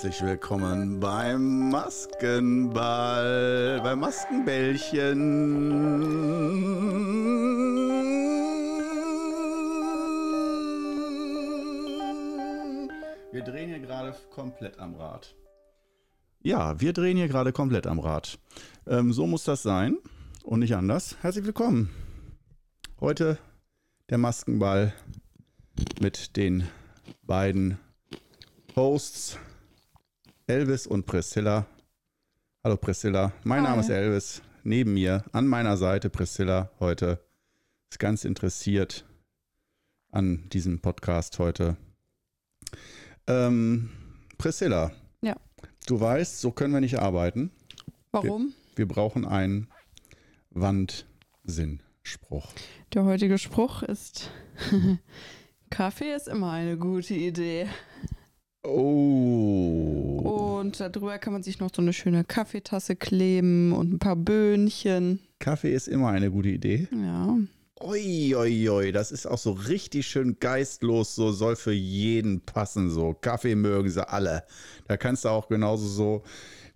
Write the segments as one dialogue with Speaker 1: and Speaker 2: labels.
Speaker 1: Herzlich willkommen beim Maskenball, beim Maskenbällchen. Wir drehen hier gerade komplett am Rad. Ja, wir drehen hier gerade komplett am Rad. Ähm, so muss das sein und nicht anders. Herzlich willkommen. Heute der Maskenball mit den beiden Hosts Elvis und Priscilla. Hallo Priscilla, mein
Speaker 2: Hi.
Speaker 1: Name ist Elvis. Neben mir, an meiner Seite Priscilla heute ist ganz interessiert an diesem Podcast heute. Ähm, Priscilla,
Speaker 2: Ja.
Speaker 1: du weißt, so können wir nicht arbeiten.
Speaker 2: Warum?
Speaker 1: Wir brauchen einen Wandsinnspruch.
Speaker 2: Der heutige Spruch ist: Kaffee ist immer eine gute Idee.
Speaker 1: Oh.
Speaker 2: Und darüber kann man sich noch so eine schöne Kaffeetasse kleben und ein paar Böhnchen.
Speaker 1: Kaffee ist immer eine gute Idee.
Speaker 2: Ja.
Speaker 1: Oi, oi, oi, das ist auch so richtig schön geistlos, so soll für jeden passen, so. Kaffee mögen sie alle. Da kannst du auch genauso so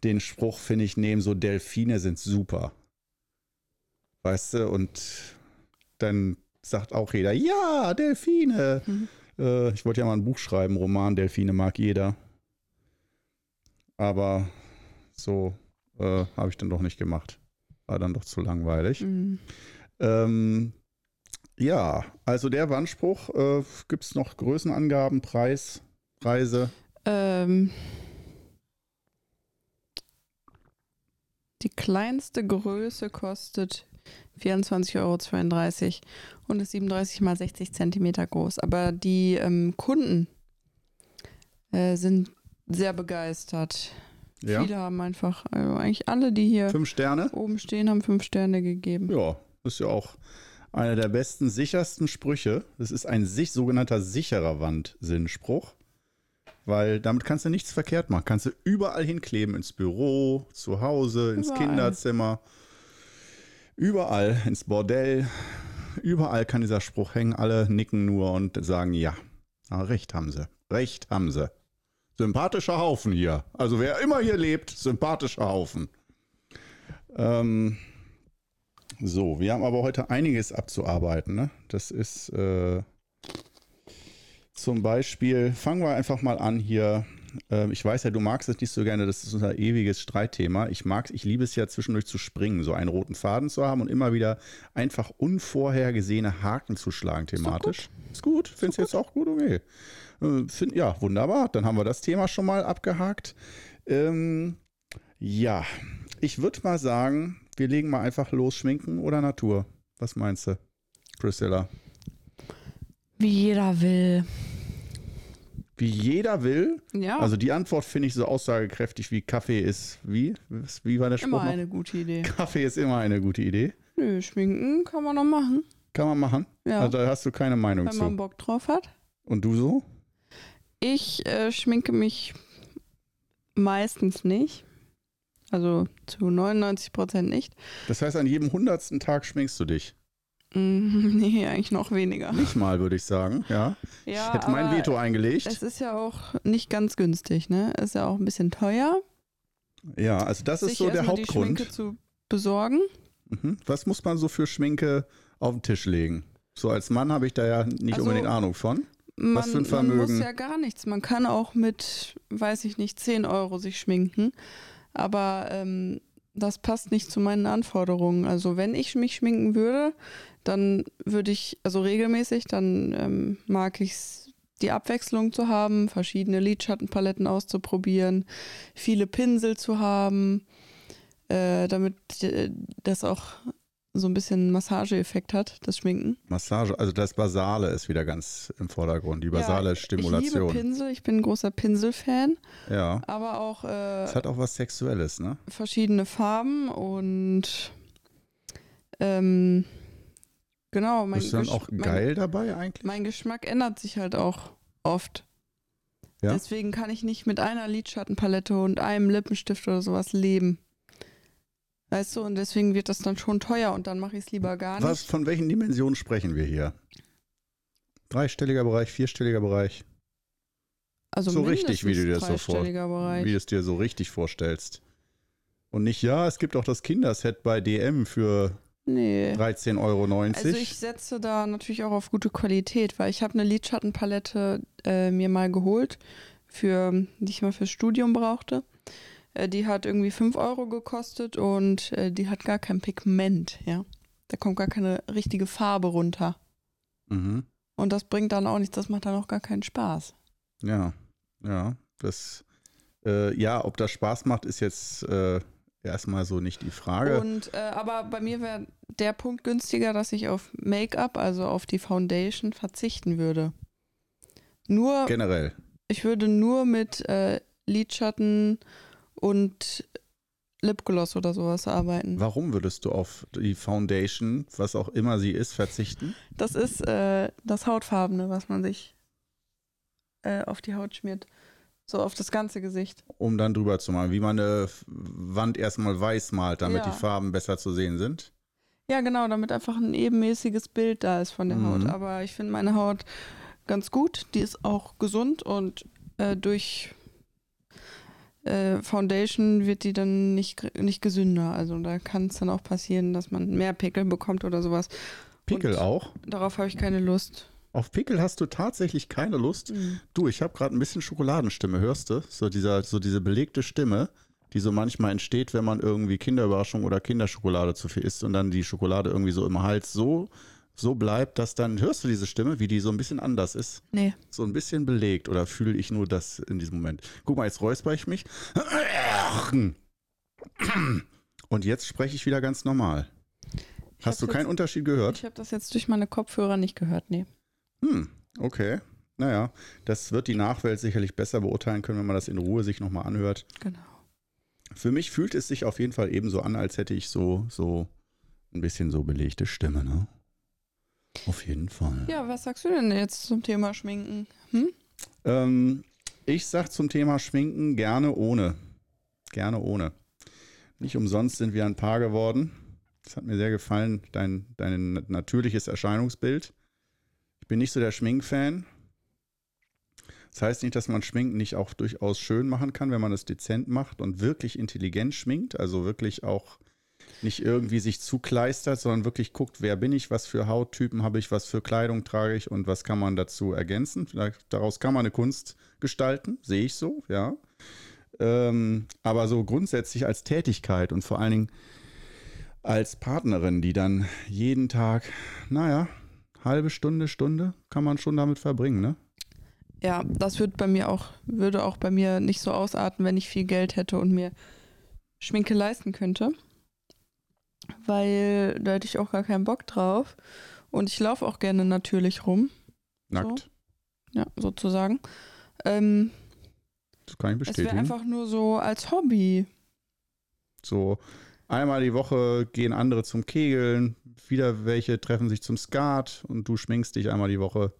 Speaker 1: den Spruch, finde ich, nehmen, so Delfine sind super. Weißt du, und dann sagt auch jeder, ja, Delfine.
Speaker 2: Mhm.
Speaker 1: Äh, ich wollte ja mal ein Buch schreiben, Roman, Delfine mag jeder. Aber so äh, habe ich dann doch nicht gemacht. War dann doch zu langweilig.
Speaker 2: Mm.
Speaker 1: Ähm, ja, also der Wandspruch, äh, gibt es noch Größenangaben, Preis, Preise?
Speaker 2: Ähm, die kleinste Größe kostet 24,32 Euro und ist 37 mal 60 Zentimeter groß. Aber die ähm, Kunden äh, sind sehr begeistert.
Speaker 1: Ja.
Speaker 2: Viele haben einfach, also eigentlich alle, die hier
Speaker 1: Fünf Sterne?
Speaker 2: oben stehen, haben fünf Sterne gegeben.
Speaker 1: Ja, ist ja auch einer der besten, sichersten Sprüche. Das ist ein sich, sogenannter sicherer Wandsinnspruch. Weil damit kannst du nichts verkehrt machen. Kannst du überall hinkleben, ins Büro, zu Hause, ins
Speaker 2: Überall.
Speaker 1: Kinderzimmer, überall, ins Bordell. Überall kann dieser Spruch hängen. Alle nicken nur und sagen, ja, ah, recht haben sie. Recht haben sie. Sympathischer Haufen hier. Also wer immer hier lebt, sympathischer Haufen. Ähm, so, wir haben aber heute einiges abzuarbeiten. Ne? Das ist äh, zum Beispiel, fangen wir einfach mal an hier. Ähm, ich weiß ja, du magst es nicht so gerne, das ist unser ewiges Streitthema. Ich mag ich liebe es ja zwischendurch zu springen, so einen roten Faden zu haben und immer wieder einfach unvorhergesehene Haken zu schlagen thematisch. Ist gut, findest du jetzt auch gut, okay. Äh, find, ja, wunderbar. Dann haben wir das Thema schon mal abgehakt. Ähm, ja, ich würde mal sagen, wir legen mal einfach los, Schminken oder Natur. Was meinst du, Priscilla?
Speaker 2: Wie jeder will.
Speaker 1: Wie jeder will.
Speaker 2: Ja,
Speaker 1: Also die Antwort finde ich so aussagekräftig wie Kaffee ist. Wie? Wie war der Spruch?
Speaker 2: immer
Speaker 1: noch?
Speaker 2: eine gute Idee.
Speaker 1: Kaffee ist immer eine gute Idee.
Speaker 2: Nö, schminken kann man noch machen.
Speaker 1: Kann man machen.
Speaker 2: Ja,
Speaker 1: Also da hast du keine Meinung
Speaker 2: wenn man
Speaker 1: zu.
Speaker 2: Bock drauf hat.
Speaker 1: Und du so?
Speaker 2: Ich äh, schminke mich meistens nicht. Also zu 99 Prozent nicht.
Speaker 1: Das heißt, an jedem hundertsten Tag schminkst du dich.
Speaker 2: Mm, nee, eigentlich noch weniger.
Speaker 1: Nicht mal, würde ich sagen. Ja.
Speaker 2: Ja,
Speaker 1: ich hätte mein Veto eingelegt.
Speaker 2: Es ist ja auch nicht ganz günstig, ne? Ist ja auch ein bisschen teuer,
Speaker 1: Ja, also das ist so der
Speaker 2: die
Speaker 1: Hauptgrund.
Speaker 2: Schminke zu besorgen.
Speaker 1: Mhm. Was muss man so für Schminke auf den Tisch legen? So als Mann habe ich da ja nicht
Speaker 2: Also,
Speaker 1: unbedingt Ahnung von.
Speaker 2: Man,
Speaker 1: Was für ein
Speaker 2: man
Speaker 1: Vermögen?
Speaker 2: muss ja gar nichts. Man kann auch mit, weiß ich nicht, 10 Euro sich schminken. Aber ähm, das passt nicht zu meinen Anforderungen. Also wenn ich mich schminken würde, dann würde ich, also regelmäßig, dann ähm, mag ich es, die Abwechslung zu haben, verschiedene Lidschattenpaletten auszuprobieren, viele Pinsel zu haben, äh, damit äh, das auch so ein bisschen Massageeffekt hat, das Schminken.
Speaker 1: Massage, also das Basale ist wieder ganz im Vordergrund. Die basale
Speaker 2: Ich
Speaker 1: Stimulation.
Speaker 2: liebe Pinsel, ich bin ein großer Pinselfan,
Speaker 1: ja.
Speaker 2: aber auch äh,
Speaker 1: Es hat auch was Sexuelles, ne?
Speaker 2: verschiedene Farben und ähm, genau, mein,
Speaker 1: Bist du dann
Speaker 2: Gesch-
Speaker 1: auch
Speaker 2: mein,
Speaker 1: geil dabei eigentlich?
Speaker 2: mein Geschmack ändert sich halt auch oft.
Speaker 1: Ja?
Speaker 2: Deswegen kann ich nicht mit einer Lidschattenpalette und einem Lippenstift oder sowas leben. Weißt du, und deswegen wird das dann schon teuer und dann mache ich es lieber gar nicht.
Speaker 1: Was, von welchen Dimensionen sprechen wir hier? Dreistelliger Bereich, vierstelliger Bereich?
Speaker 2: Also
Speaker 1: so richtig, wie du dir das so vor,
Speaker 2: dreistelliger Bereich.
Speaker 1: wie du es dir so richtig vorstellst. Und nicht, ja, es gibt auch das Kinderset bei DM für
Speaker 2: Nee.
Speaker 1: 13,90 Euro.
Speaker 2: Also ich setze da natürlich auch auf gute Qualität, weil ich habe eine Lidschattenpalette äh, mir mal geholt, für, die ich mal fürs Studium brauchte. Äh, die hat irgendwie 5 Euro gekostet und äh, die hat gar kein Pigment, ja. Da kommt gar keine richtige Farbe runter.
Speaker 1: mhm.
Speaker 2: Und das bringt dann auch nichts, das macht dann auch gar keinen Spaß.
Speaker 1: Ja, ja, das, äh, ja, ob das Spaß macht, ist jetzt äh, erstmal so nicht die Frage.
Speaker 2: Und äh, aber bei mir wäre der Punkt günstiger, dass ich auf Make-up, also auf die Foundation, verzichten würde. Nur,
Speaker 1: Generell.
Speaker 2: ich würde nur mit äh, Lidschatten und Lipgloss oder sowas arbeiten.
Speaker 1: Warum würdest du auf die Foundation, was auch immer sie ist, verzichten?
Speaker 2: Das ist äh, das Hautfarbene, was man sich äh, auf die Haut schmiert. So auf das ganze Gesicht.
Speaker 1: Um dann drüber zu malen, wie man eine Wand erstmal weiß malt, damit
Speaker 2: Ja.
Speaker 1: die Farben besser zu sehen sind.
Speaker 2: Ja, genau, damit einfach ein ebenmäßiges Bild da ist von der
Speaker 1: Mhm.
Speaker 2: Haut. Aber ich finde meine Haut ganz gut. Die ist auch gesund und äh, durch äh, Foundation wird die dann nicht, nicht gesünder. Also da kann es dann auch passieren, dass man mehr Pickel bekommt oder sowas.
Speaker 1: Pickel
Speaker 2: Und
Speaker 1: auch?
Speaker 2: Darauf habe ich keine Lust.
Speaker 1: Auf Pickel hast du tatsächlich keine Lust? Du, ich habe gerade ein bisschen Schokoladenstimme, hörst du? So, dieser, so diese belegte Stimme, die so manchmal entsteht, wenn man irgendwie Kinderüberraschung oder Kinderschokolade zu viel isst und dann die Schokolade irgendwie so im Hals so, so bleibt, dass dann, hörst du diese Stimme, wie die so ein bisschen anders ist?
Speaker 2: Nee.
Speaker 1: So ein bisschen belegt oder fühle ich nur das in diesem Moment? Guck mal, jetzt räusper ich mich. Und jetzt spreche ich wieder ganz normal.
Speaker 2: Ich
Speaker 1: Hast du keinen
Speaker 2: jetzt-
Speaker 1: Unterschied gehört?
Speaker 2: Ich habe das jetzt durch meine Kopfhörer nicht gehört, nee.
Speaker 1: Hm, okay. Naja, das wird die Nachwelt sicherlich besser beurteilen können, wenn man das in Ruhe sich nochmal anhört.
Speaker 2: Genau.
Speaker 1: Für mich fühlt es sich auf jeden Fall ebenso an, als hätte ich so, so ein bisschen so belegte Stimme, ne? Auf jeden Fall.
Speaker 2: Ja, was sagst du denn jetzt zum Thema Schminken? Hm?
Speaker 1: Ähm, ich sag zum Thema Schminken gerne ohne. Gerne ohne. Nicht umsonst sind wir ein Paar geworden. Das hat mir sehr gefallen, dein, dein natürliches Erscheinungsbild. Ich bin nicht so der Schminkfan. Das heißt nicht, dass man Schminken nicht auch durchaus schön machen kann, wenn man es dezent macht und wirklich intelligent schminkt. Also wirklich auch nicht irgendwie sich zukleistert, sondern wirklich guckt, wer bin ich, was für Hauttypen habe ich, was für Kleidung trage ich und was kann man dazu ergänzen. Vielleicht daraus kann man eine Kunst gestalten, sehe ich so, ja. Ähm, aber so grundsätzlich als Tätigkeit und vor allen Dingen als Partnerin, die dann jeden Tag, naja, halbe Stunde, Stunde kann man schon damit verbringen, ne?
Speaker 2: Ja, das wird bei mir auch, würde auch bei mir nicht so ausarten, wenn ich viel Geld hätte und mir Schminke leisten könnte. Weil da hätte ich auch gar keinen Bock drauf. Und ich laufe auch gerne natürlich rum,
Speaker 1: Nackt.
Speaker 2: ja, sozusagen. Ähm,
Speaker 1: Das kann ich
Speaker 2: es wäre
Speaker 1: bestätigen.
Speaker 2: einfach nur so als Hobby.
Speaker 1: So einmal die Woche gehen andere zum Kegeln, wieder welche treffen sich zum Skat und du schminkst dich einmal die Woche.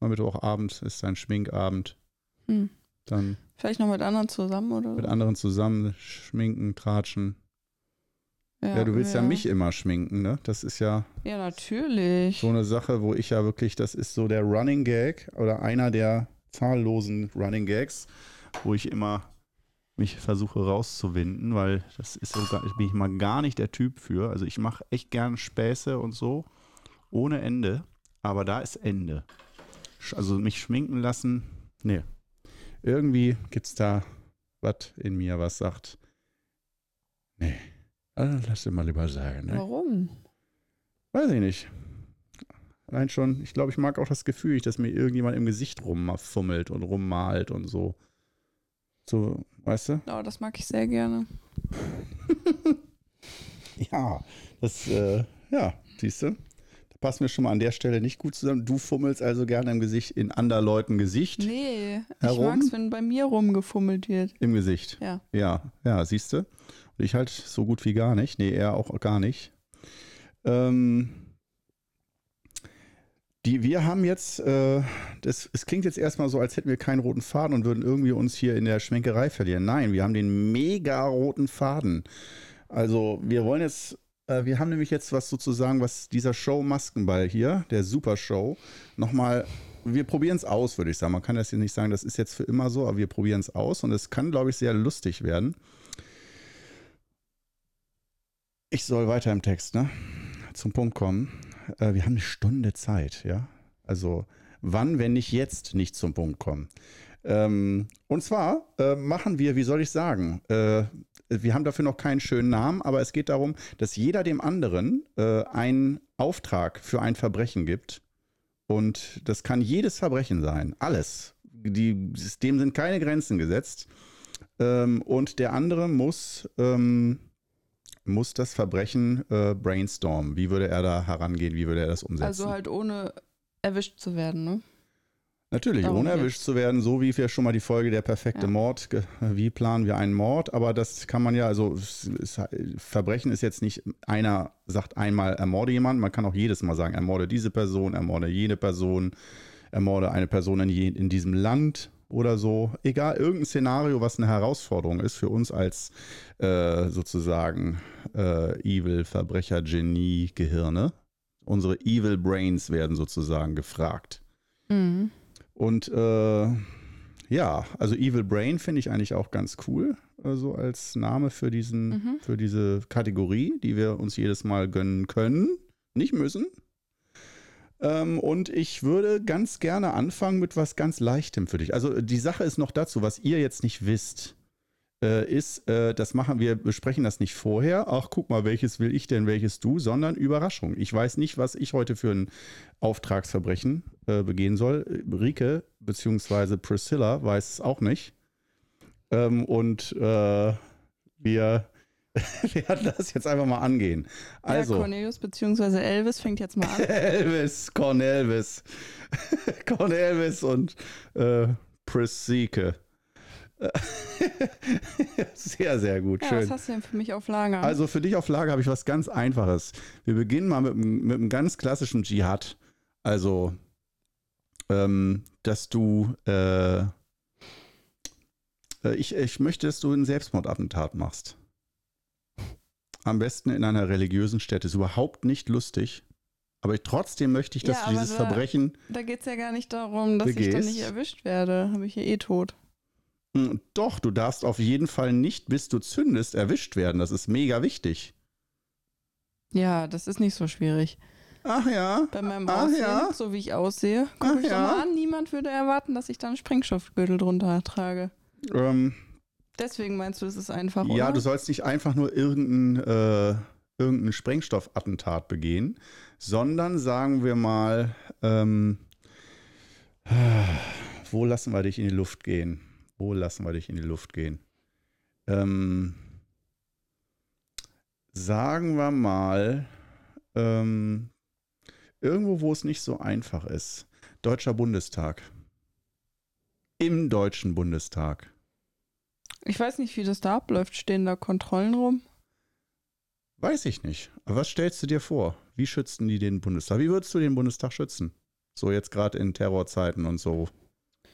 Speaker 1: Am Mittwochabend ist dein Schminkabend.
Speaker 2: Hm.
Speaker 1: Dann
Speaker 2: Vielleicht noch mit anderen zusammen oder
Speaker 1: mit anderen zusammen schminken, tratschen. Ja, du willst ja. mich immer schminken, ne? Das ist ja
Speaker 2: Ja, natürlich.
Speaker 1: so eine Sache, wo ich ja wirklich, das ist so der Running Gag oder einer der zahllosen Running Gags, wo ich immer mich versuche rauszuwinden, weil das ist so, gar- bin ich mal gar nicht der Typ für. Also ich mache echt gern Späße und so, ohne Ende, aber da ist Ende. Also mich schminken lassen, nee. Irgendwie gibt es da was in mir, was sagt, nee, also lass dir mal lieber sagen. Ne?
Speaker 2: Warum?
Speaker 1: Weiß ich nicht. Allein schon, ich glaube, ich mag auch das Gefühl, dass mir irgendjemand im Gesicht rumfummelt und rummalt und so. So, weißt du?
Speaker 2: Oh, das mag ich sehr gerne.
Speaker 1: Ja, das, äh, ja, siehst du? Da passen wir schon mal an der Stelle nicht gut zusammen. Du fummelst also gerne im Gesicht, in anderen Leuten Gesicht.
Speaker 2: Nee, ich
Speaker 1: Herum?
Speaker 2: mag's, wenn bei mir rumgefummelt wird.
Speaker 1: Im Gesicht.
Speaker 2: Ja.
Speaker 1: Ja, ja, siehst du? Und ich halt so gut wie gar nicht. Nee, er auch gar nicht. Ähm, die, wir haben jetzt, äh, das, es klingt jetzt erstmal so, als hätten wir keinen roten Faden und würden irgendwie uns hier in der Schminkerei verlieren. Nein, wir haben den mega roten Faden. Also wir wollen jetzt, äh, wir haben nämlich jetzt was sozusagen, was dieser Show Maskenball hier, der Super Show, nochmal wir probieren es aus, würde ich sagen. Man kann das hier nicht sagen, das ist jetzt für immer so, aber wir probieren es aus und es kann, glaube ich, sehr lustig werden. Ich soll weiter im Text, ne? Zum Punkt kommen. Äh, wir haben eine Stunde Zeit, ja? Also, wann, wenn nicht jetzt, nicht zum Punkt kommen? Ähm, und zwar äh, machen wir, wie soll ich sagen, äh, wir haben dafür noch keinen schönen Namen, aber es geht darum, dass jeder dem anderen äh, einen Auftrag für ein Verbrechen gibt. Und das kann jedes Verbrechen sein. Alles. Die, dem sind keine Grenzen gesetzt. Ähm, und der andere muss, ähm, muss das Verbrechen äh, brainstormen. Wie würde er da herangehen? Wie würde er das umsetzen?
Speaker 2: Also halt ohne erwischt zu werden, ne?
Speaker 1: Natürlich,
Speaker 2: Darum
Speaker 1: ohne erwischt zu werden, so wie wir schon mal die Folge der perfekte
Speaker 2: Ja.
Speaker 1: Mord, wie planen wir einen Mord, aber das kann man ja, also Verbrechen ist jetzt nicht, einer sagt einmal ermorde jemanden, man kann auch jedes Mal sagen, ermorde diese Person, ermorde jene Person, ermorde eine Person in, je, in diesem Land oder so. Egal, irgendein Szenario, was eine Herausforderung ist für uns als äh, sozusagen äh, Evil, Verbrecher, Genie, Gehirne. Unsere Evil Brains werden sozusagen gefragt.
Speaker 2: Mhm.
Speaker 1: Und äh, ja, also Evil Brain finde ich eigentlich auch ganz cool, also als Name für diesen,
Speaker 2: Mhm.
Speaker 1: für diese Kategorie, die wir uns jedes Mal gönnen können, nicht müssen. Ähm, und ich würde ganz gerne anfangen mit was ganz Leichtem für dich. Also die Sache ist noch dazu, was ihr jetzt nicht wisst, äh, ist, äh, das machen wir, besprechen das nicht vorher. Ach, guck mal, welches will ich denn, welches du, sondern Überraschung. Ich weiß nicht, was ich heute für ein Auftragsverbrechen äh, begehen soll. Rike bzw. Priscilla weiß es auch nicht. Ähm, und äh, wir werden das jetzt einfach mal angehen.
Speaker 2: ja,
Speaker 1: Also,
Speaker 2: Cornelius bzw. Elvis fängt jetzt mal an.
Speaker 1: Elvis, Cornelvis. Cornelvis und äh, Priscike. sehr, sehr gut.
Speaker 2: Ja,
Speaker 1: Schön.
Speaker 2: was hast du denn für mich auf Lager?
Speaker 1: Also für dich auf Lager habe ich was ganz Einfaches. Wir beginnen mal mit, einem- mit einem ganz klassischen Dschihad. Also, ähm, dass du, äh, äh, ich, ich möchte, dass du ein Selbstmordattentat machst. Am besten in einer religiösen Stätte. Ist überhaupt nicht lustig. Aber trotzdem möchte ich, dass
Speaker 2: Ja,
Speaker 1: du dieses
Speaker 2: da-
Speaker 1: Verbrechen.
Speaker 2: da geht es ja gar nicht darum, dass ich dann
Speaker 1: Begehst.
Speaker 2: nicht erwischt werde. Habe ich ja eh tot.
Speaker 1: Hm, Doch, du darfst auf jeden Fall nicht, bis du zündest, erwischt werden. Das ist mega wichtig.
Speaker 2: Ja, das ist nicht so schwierig.
Speaker 1: Ach ja.
Speaker 2: Bei meinem
Speaker 1: Ach
Speaker 2: Aussehen,
Speaker 1: ja.
Speaker 2: so wie ich aussehe, guck
Speaker 1: Ach
Speaker 2: ich
Speaker 1: ja.
Speaker 2: mal an. Niemand würde erwarten, dass ich da einen Sprengstoffgürtel drunter trage.
Speaker 1: Ähm,
Speaker 2: Deswegen meinst du, es ist einfach,
Speaker 1: Ja,
Speaker 2: oder?
Speaker 1: du sollst nicht einfach nur irgendein, äh, irgendein Sprengstoffattentat begehen, sondern sagen wir mal, ähm, wo lassen wir dich in die Luft gehen? Wo lassen wir dich in die Luft gehen? Ähm, sagen wir mal, ähm, irgendwo, wo es nicht so einfach ist. Deutscher Bundestag. Im Deutschen Bundestag.
Speaker 2: Ich weiß nicht, wie das da abläuft. Stehen da Kontrollen rum?
Speaker 1: Weiß ich nicht. Aber was stellst du dir vor? Wie schützen die den Bundestag? Wie würdest du den Bundestag schützen? So jetzt gerade in Terrorzeiten und so.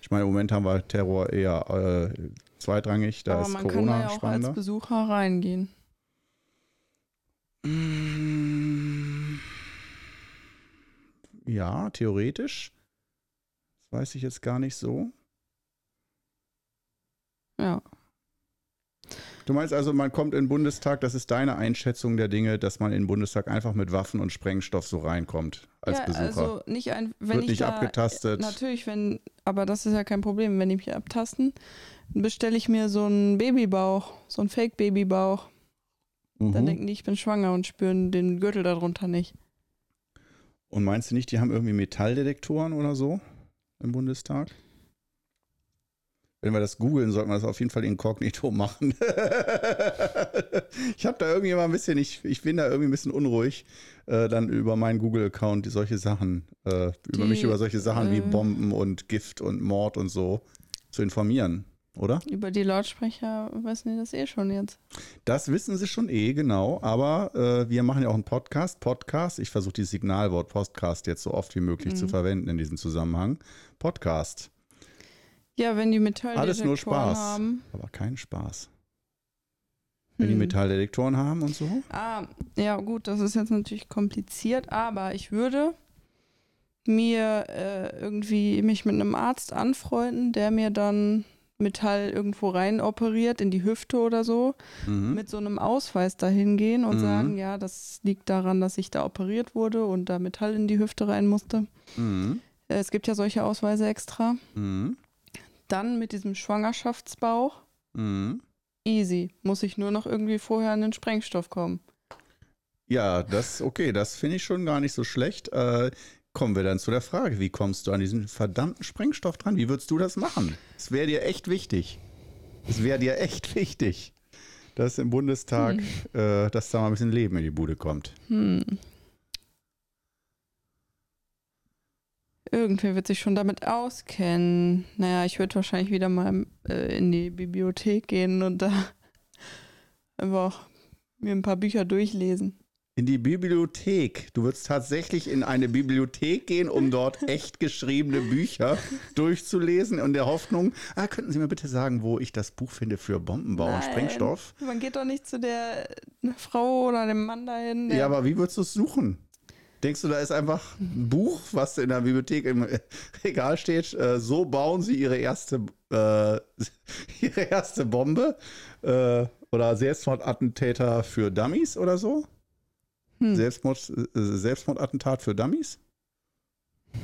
Speaker 1: Ich meine, im Moment haben wir Terror eher äh, zweitrangig. Da
Speaker 2: Aber
Speaker 1: ist
Speaker 2: man kann da
Speaker 1: Corona
Speaker 2: ja auch als
Speaker 1: spannender.
Speaker 2: Besucher reingehen.
Speaker 1: Mm. Ja, theoretisch. Das weiß ich jetzt gar nicht so.
Speaker 2: Ja.
Speaker 1: Du meinst also, man kommt in den Bundestag, das ist deine Einschätzung der Dinge, dass man in den Bundestag einfach mit Waffen und Sprengstoff so reinkommt als
Speaker 2: ja,
Speaker 1: Besucher.
Speaker 2: also nicht ein, wenn
Speaker 1: Wird
Speaker 2: ich
Speaker 1: nicht
Speaker 2: da,
Speaker 1: abgetastet.
Speaker 2: Natürlich, wenn, aber das ist ja kein Problem. Wenn die mich abtasten, dann bestelle ich mir so einen Babybauch, so einen Fake-Babybauch. Dann
Speaker 1: Mhm.
Speaker 2: denken die, ich bin schwanger und spüren den Gürtel darunter nicht.
Speaker 1: Und meinst du nicht, die haben irgendwie Metalldetektoren oder so im Bundestag? Wenn wir das googeln, sollten wir das auf jeden Fall inkognito machen. ich habe da irgendwie immer ein bisschen, ich, ich bin da irgendwie ein bisschen unruhig, äh, dann über meinen Google-Account solche Sachen, äh, über
Speaker 2: Die,
Speaker 1: mich über solche Sachen wie
Speaker 2: äh,
Speaker 1: Bomben und Gift und Mord und so zu informieren, oder?
Speaker 2: Über die Lautsprecher wissen die das eh schon jetzt.
Speaker 1: Das wissen sie schon eh, genau. Aber äh, wir machen ja auch einen Podcast. Podcast, ich versuche dieses Signalwort Podcast jetzt so oft wie möglich zu
Speaker 2: Mhm.
Speaker 1: verwenden in diesem Zusammenhang. Podcast.
Speaker 2: Ja, wenn die Metalldetektoren
Speaker 1: Alles nur Spaß.
Speaker 2: haben.
Speaker 1: Aber kein Spaß. Wenn die
Speaker 2: Hm.
Speaker 1: Metalldetektoren haben und so.
Speaker 2: Ah, ja gut, das ist jetzt natürlich kompliziert, aber ich würde mir äh, irgendwie mich mit einem Arzt anfreunden, der mir dann Metall irgendwo rein operiert, in die Hüfte oder so,
Speaker 1: Mhm.
Speaker 2: mit so einem Ausweis dahin gehen und
Speaker 1: Mhm.
Speaker 2: sagen, ja, das liegt daran, dass ich da operiert wurde und da Metall in die Hüfte rein musste.
Speaker 1: Mhm.
Speaker 2: Äh, Es gibt ja solche Ausweise extra. Dann mit diesem Schwangerschaftsbauch.
Speaker 1: Mhm.
Speaker 2: Easy. Muss ich nur noch irgendwie vorher an den Sprengstoff kommen.
Speaker 1: Ja, das, okay, das finde ich schon gar nicht so schlecht. Äh, kommen wir dann zu der Frage, wie kommst du an diesen verdammten Sprengstoff dran? Wie würdest du das machen? Es wäre dir echt wichtig. Es wäre dir echt wichtig, dass im Bundestag, äh, dass da mal ein bisschen Leben in die Bude kommt.
Speaker 2: Hm. Irgendwer wird sich schon damit auskennen. Naja, ich würde wahrscheinlich wieder mal äh, in die Bibliothek gehen und da einfach mir ein paar Bücher durchlesen.
Speaker 1: In die Bibliothek. Du würdest tatsächlich in eine Bibliothek gehen, um dort echt geschriebene Bücher durchzulesen, in der Hoffnung, ah, könnten Sie mir bitte sagen, wo ich das Buch finde für Bombenbau und
Speaker 2: Nein.
Speaker 1: Sprengstoff?
Speaker 2: Man geht doch nicht zu der Frau oder dem Mann dahin.
Speaker 1: Ja, aber wie würdest du es suchen? Denkst du, da ist einfach ein Buch, was in der Bibliothek im Regal steht? Äh, so bauen sie ihre erste, äh, ihre erste Bombe? Äh, oder Selbstmordattentäter für Dummies oder so?
Speaker 2: Hm.
Speaker 1: Selbstmord, äh, Selbstmordattentat für Dummies?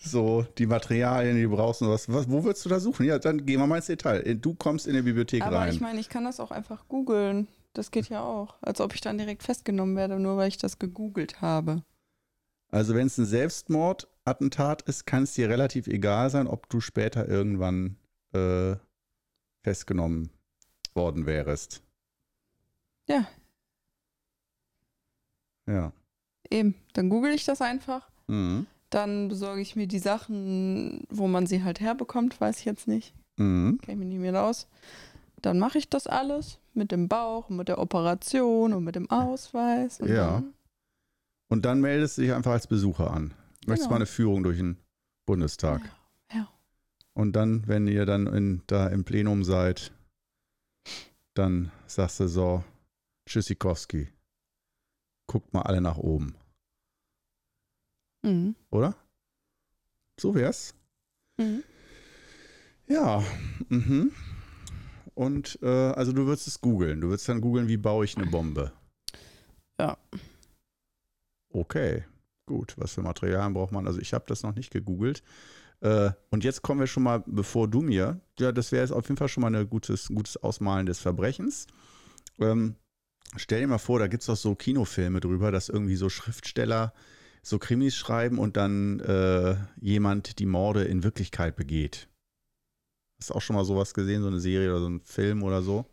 Speaker 1: so, die Materialien, die du brauchst und was, was. Wo würdest du da suchen? Ja, dann gehen wir mal ins Detail. Du kommst in die Bibliothek
Speaker 2: aber
Speaker 1: rein.
Speaker 2: ich meine, ich kann das auch einfach googeln. Das geht ja auch. Als ob ich dann direkt festgenommen werde, nur weil ich das gegoogelt habe.
Speaker 1: Also wenn es ein Selbstmordattentat ist, kann es dir relativ egal sein, ob du später irgendwann äh, festgenommen worden wärst.
Speaker 2: Ja.
Speaker 1: Ja.
Speaker 2: Eben, dann google ich das einfach.
Speaker 1: Mhm.
Speaker 2: Dann besorge ich mir die Sachen, wo man sie halt herbekommt, weiß ich jetzt nicht.
Speaker 1: Mhm.
Speaker 2: Kenne ich mich nicht mehr aus. Dann mache ich das alles mit dem Bauch, und mit der Operation und mit dem Ausweis. Und
Speaker 1: Ja.
Speaker 2: Dann,
Speaker 1: Und dann meldest du dich einfach als Besucher an. Möchtest
Speaker 2: Genau.
Speaker 1: mal eine Führung durch den Bundestag.
Speaker 2: Ja. Ja.
Speaker 1: Und dann, wenn ihr dann in, da im Plenum seid, dann sagst du so, Tschüssikowski, guckt mal alle nach oben,
Speaker 2: Mhm.
Speaker 1: oder? So wär's.
Speaker 2: Mhm.
Speaker 1: Ja, mhm. Und äh, also du würdest es googeln. Du würdest dann googeln, wie baue ich eine Bombe.
Speaker 2: Ja.
Speaker 1: Okay, gut. Was für Materialien braucht man? Also ich habe das noch nicht gegoogelt. Äh, und jetzt kommen wir schon mal, bevor du mir, ja, das wäre jetzt auf jeden Fall schon mal ein gutes, gutes Ausmalen des Verbrechens. Ähm, stell dir mal vor, da gibt es doch so Kinofilme drüber, dass irgendwie so Schriftsteller so Krimis schreiben und dann äh, jemand die Morde in Wirklichkeit begeht. Hast du auch schon mal sowas gesehen, so eine Serie oder so ein Film oder so?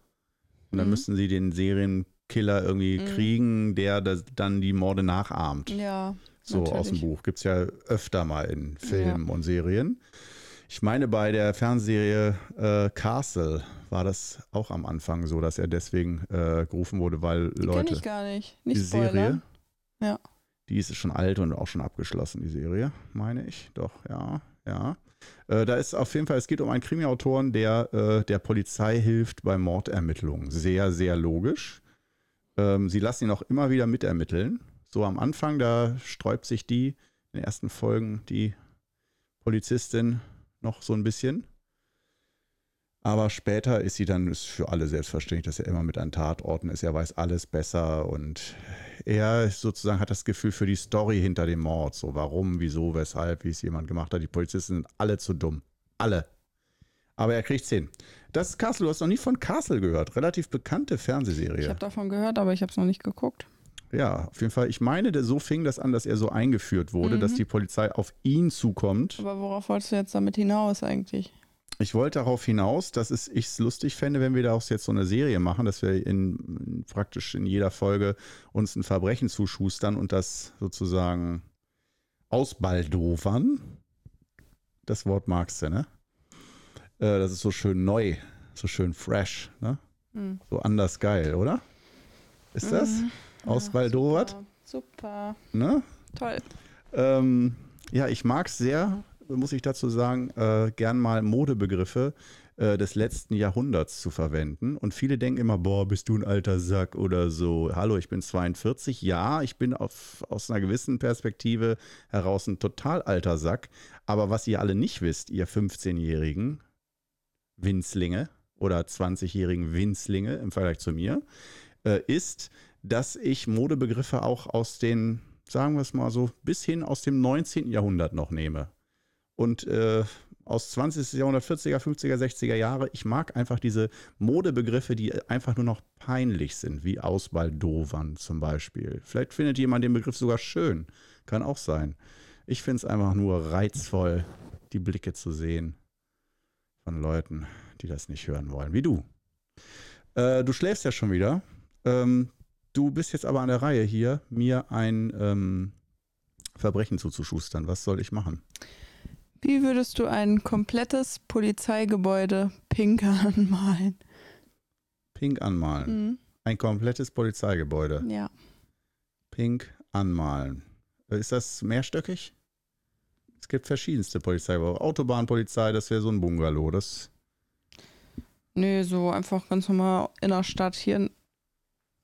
Speaker 1: Und dann
Speaker 2: Mhm.
Speaker 1: müssten sie den Serienkiller irgendwie
Speaker 2: Mhm.
Speaker 1: kriegen, der das, dann die Morde nachahmt.
Speaker 2: Ja.
Speaker 1: So aus dem
Speaker 2: natürlich.
Speaker 1: Buch. Gibt es ja öfter mal in Filmen und Serien. Ich meine, bei der Fernsehserie äh, Castle war das auch am Anfang so, dass er deswegen äh, gerufen wurde, weil
Speaker 2: Die kenne
Speaker 1: Leute.
Speaker 2: ich gar nicht. Nicht
Speaker 1: die Serie,
Speaker 2: spoilern. Ja.
Speaker 1: die ist schon alt und auch schon abgeschlossen, die Serie, meine ich. Doch, ja, ja. Äh, da ist auf jeden Fall, es geht um einen Krimiautoren, der der der Polizei hilft bei Mordermittlungen. Sehr, sehr logisch. Ähm, sie lassen ihn auch immer wieder mitermitteln. So am Anfang, da sträubt sich die in den ersten Folgen die Polizistin noch so ein bisschen. Aber später ist sie dann, ist für alle selbstverständlich, dass er immer mit an Tatorten ist. Er weiß alles besser und er sozusagen hat das Gefühl für die Story hinter dem Mord. So warum, wieso, weshalb, wie es jemand gemacht hat. Die Polizisten sind alle zu dumm. Alle. Aber er kriegt's hin. Das ist Castle. Du hast noch nie von Castle gehört. Relativ bekannte
Speaker 2: Ich
Speaker 1: Fernsehserie.
Speaker 2: habe davon gehört, aber ich habe es noch nicht geguckt.
Speaker 1: Ja, auf jeden Fall. Ich meine, so fing das an, dass er so eingeführt wurde,
Speaker 2: Mhm.
Speaker 1: dass die Polizei auf ihn zukommt.
Speaker 2: Aber worauf wolltest du jetzt damit hinaus eigentlich?
Speaker 1: Ich wollte darauf hinaus, dass es ich es lustig fände, wenn wir daraus jetzt so eine Serie machen, dass wir in praktisch in jeder Folge uns ein Verbrechen zuschustern und das sozusagen ausbaldowern. Das Wort magst du, ne? Äh, das ist so schön neu, so schön fresh, ne?
Speaker 2: Hm.
Speaker 1: So anders geil, oder? Ist das?
Speaker 2: Mhm.
Speaker 1: Ausbaldowert,
Speaker 2: Super. Super.
Speaker 1: ne?
Speaker 2: Toll.
Speaker 1: Ähm, ja, ich mag es sehr, muss ich dazu sagen, äh, gern mal Modebegriffe äh, des letzten Jahrhunderts zu verwenden. Und viele denken immer, boah, bist du ein alter Sack oder so. Hallo, ich bin 42. Ja, ich bin auf, aus einer gewissen Perspektive heraus ein total alter Sack. Aber was ihr alle nicht wisst, ihr 15-Jährigen Winzlinge oder 20-jährigen Winzlinge im Vergleich zu mir, äh, ist, dass ich Modebegriffe auch aus den, sagen wir es mal so, bis hin aus dem 19. Jahrhundert noch nehme. Und äh, aus 20. Jahrhundert, 40er, 50er, 60er Jahre. Ich mag einfach diese Modebegriffe, die einfach nur noch peinlich sind, wie Ausbaldowern zum Beispiel. Vielleicht findet jemand den Begriff sogar schön. Kann auch sein. Ich finde es einfach nur reizvoll, die Blicke zu sehen von Leuten, die das nicht hören wollen, wie du. Äh, du schläfst ja schon wieder. Ähm, du bist jetzt aber an der Reihe hier, mir ein ähm, Verbrechen zuzuschustern. Was soll ich machen?
Speaker 2: Wie würdest du ein komplettes Polizeigebäude pink anmalen?
Speaker 1: Pink anmalen.
Speaker 2: Mhm.
Speaker 1: Ein komplettes Polizeigebäude.
Speaker 2: Ja.
Speaker 1: Pink anmalen. Ist das mehrstöckig? Es gibt verschiedenste Polizeigebäude. Autobahnpolizei, das wäre so ein Bungalow. Das
Speaker 2: Nee, so einfach ganz normal in der Stadt hier,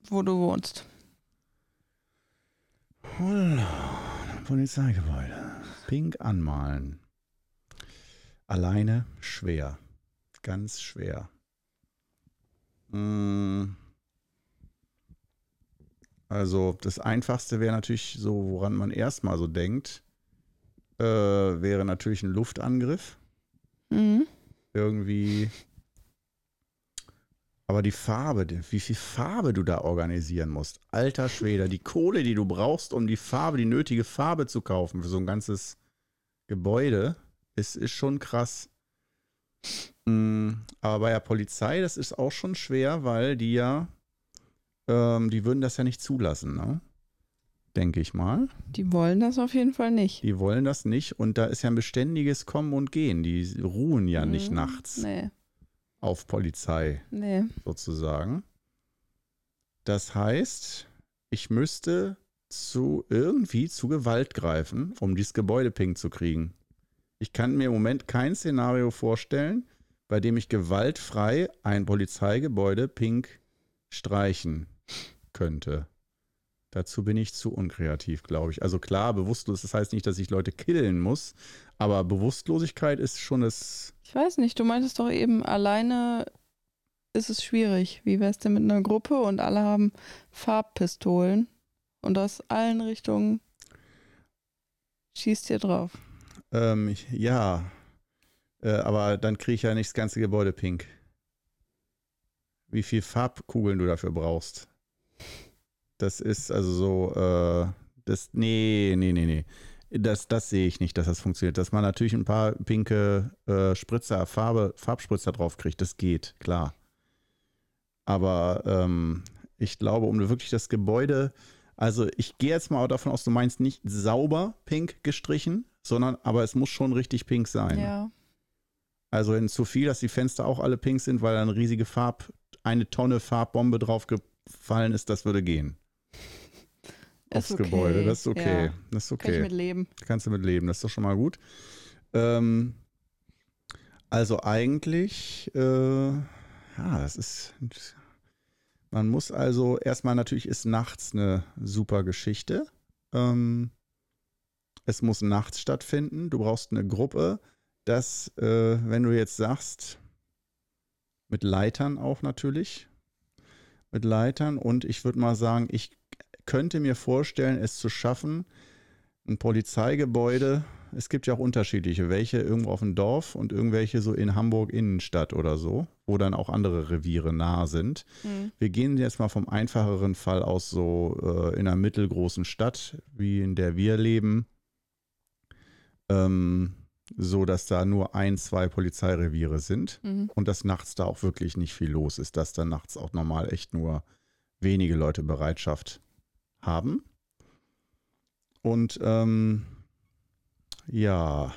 Speaker 2: wo du wohnst.
Speaker 1: Polizeigebäude. Pink anmalen. Alleine schwer. Ganz schwer. Mm. Also das Einfachste wäre natürlich so, woran man erstmal so denkt, äh, wäre natürlich ein Luftangriff.
Speaker 2: Mhm.
Speaker 1: Irgendwie. Aber die Farbe, wie viel Farbe du da organisieren musst. Alter Schwede, die Kohle, die du brauchst, um die Farbe, die nötige Farbe zu kaufen für so ein ganzes Gebäude, ist, ist schon krass. Mm, Aber bei der Polizei, das ist auch schon schwer, weil die ja, ähm, die würden das ja nicht zulassen, ne? Denke ich mal.
Speaker 2: Die wollen das auf jeden Fall nicht.
Speaker 1: Die wollen das nicht und da ist ja ein beständiges Kommen und Gehen. Die ruhen ja nicht
Speaker 2: Mhm.
Speaker 1: nachts
Speaker 2: Nee,
Speaker 1: auf Polizei
Speaker 2: nee.
Speaker 1: sozusagen. Das heißt, ich müsste zu irgendwie zu Gewalt greifen, um dieses Gebäude pink zu kriegen. Ich kann mir im Moment kein Szenario vorstellen, bei dem ich gewaltfrei ein Polizeigebäude pink streichen könnte. Dazu bin ich zu unkreativ, glaube ich. Also klar, bewusstlos, das heißt nicht, dass ich Leute killen muss, aber Bewusstlosigkeit ist schon das.
Speaker 2: Ich weiß nicht, du meintest doch eben, alleine ist es schwierig. Wie wär's denn mit einer Gruppe und alle haben Farbpistolen und aus allen Richtungen schießt ihr drauf.
Speaker 1: Ähm, ja, äh, aber dann kriege ich ja nicht das ganze Gebäude pink. Wie viel Farbkugeln du dafür brauchst. Das ist also so, äh, das, nee, nee, nee, nee. Das, das sehe ich nicht, dass das funktioniert. Dass man natürlich ein paar pinke äh, Spritzer, Farbe, Farbspritzer drauf kriegt, das geht, klar. Aber ähm, ich glaube, um wirklich das Gebäude, also ich gehe jetzt mal davon aus, du meinst nicht sauber pink gestrichen, sondern aber es muss schon richtig pink sein.
Speaker 2: Ja.
Speaker 1: Also in zu viel, dass die Fenster auch alle pink sind, weil da eine riesige Farb, eine Tonne Farbbombe drauf gefallen ist, das würde gehen. Aufs
Speaker 2: okay.
Speaker 1: Gebäude, das ist okay.
Speaker 2: Ja.
Speaker 1: Das ist
Speaker 2: Kann ich
Speaker 1: okay.
Speaker 2: mit leben.
Speaker 1: Kannst du mit leben, das ist doch schon mal gut. Ähm, also eigentlich, äh, ja, das ist, man muss also, erstmal natürlich ist nachts eine super Geschichte. Ähm, es muss nachts stattfinden. Du brauchst eine Gruppe, dass, äh, wenn du jetzt sagst, mit Leitern auch natürlich, mit Leitern und ich würde mal sagen, ich könnte mir vorstellen, es zu schaffen, ein Polizeigebäude, es gibt ja auch unterschiedliche, welche irgendwo auf dem Dorf und irgendwelche so in Hamburg Innenstadt oder so, wo dann auch andere Reviere nah sind.
Speaker 2: Hm.
Speaker 1: Wir gehen jetzt mal vom einfacheren Fall aus, so äh, in einer mittelgroßen Stadt, wie in der wir leben, ähm, so dass da nur ein, zwei Polizeireviere sind
Speaker 2: Mhm.
Speaker 1: und dass nachts da auch wirklich nicht viel los ist, dass da nachts auch normal echt nur wenige Leute Bereitschaft haben. Und ähm, ja,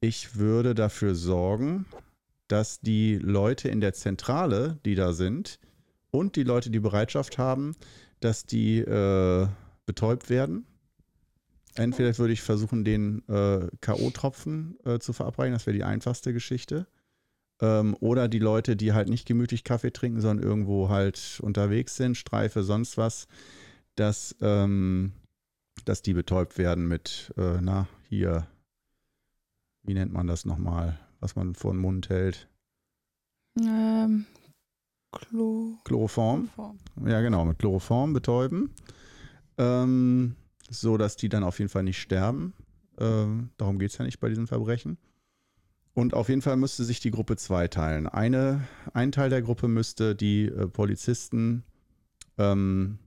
Speaker 1: ich würde dafür sorgen, dass die Leute in der Zentrale, die da sind, und die Leute, die Bereitschaft haben, dass die äh, betäubt werden. Entweder würde ich versuchen, den äh, K.O.-Tropfen äh, zu verabreichen, das wäre die einfachste Geschichte. Ähm, oder die Leute, die halt nicht gemütlich Kaffee trinken, sondern irgendwo halt unterwegs sind, Streife, sonst was, dass, ähm, dass die betäubt werden mit, äh, na, hier, wie nennt man das nochmal, was man vor den Mund hält?
Speaker 2: Ähm, Klo
Speaker 1: Chloroform.
Speaker 2: Chloroform.
Speaker 1: Ja, genau, mit Chloroform betäuben. Ähm, so dass die dann auf jeden Fall nicht sterben. Ähm, darum geht es ja nicht bei diesem Verbrechen. Und auf jeden Fall müsste sich die Gruppe zweiteilen. Eine, ein Teil der Gruppe müsste die äh, Polizisten ähm,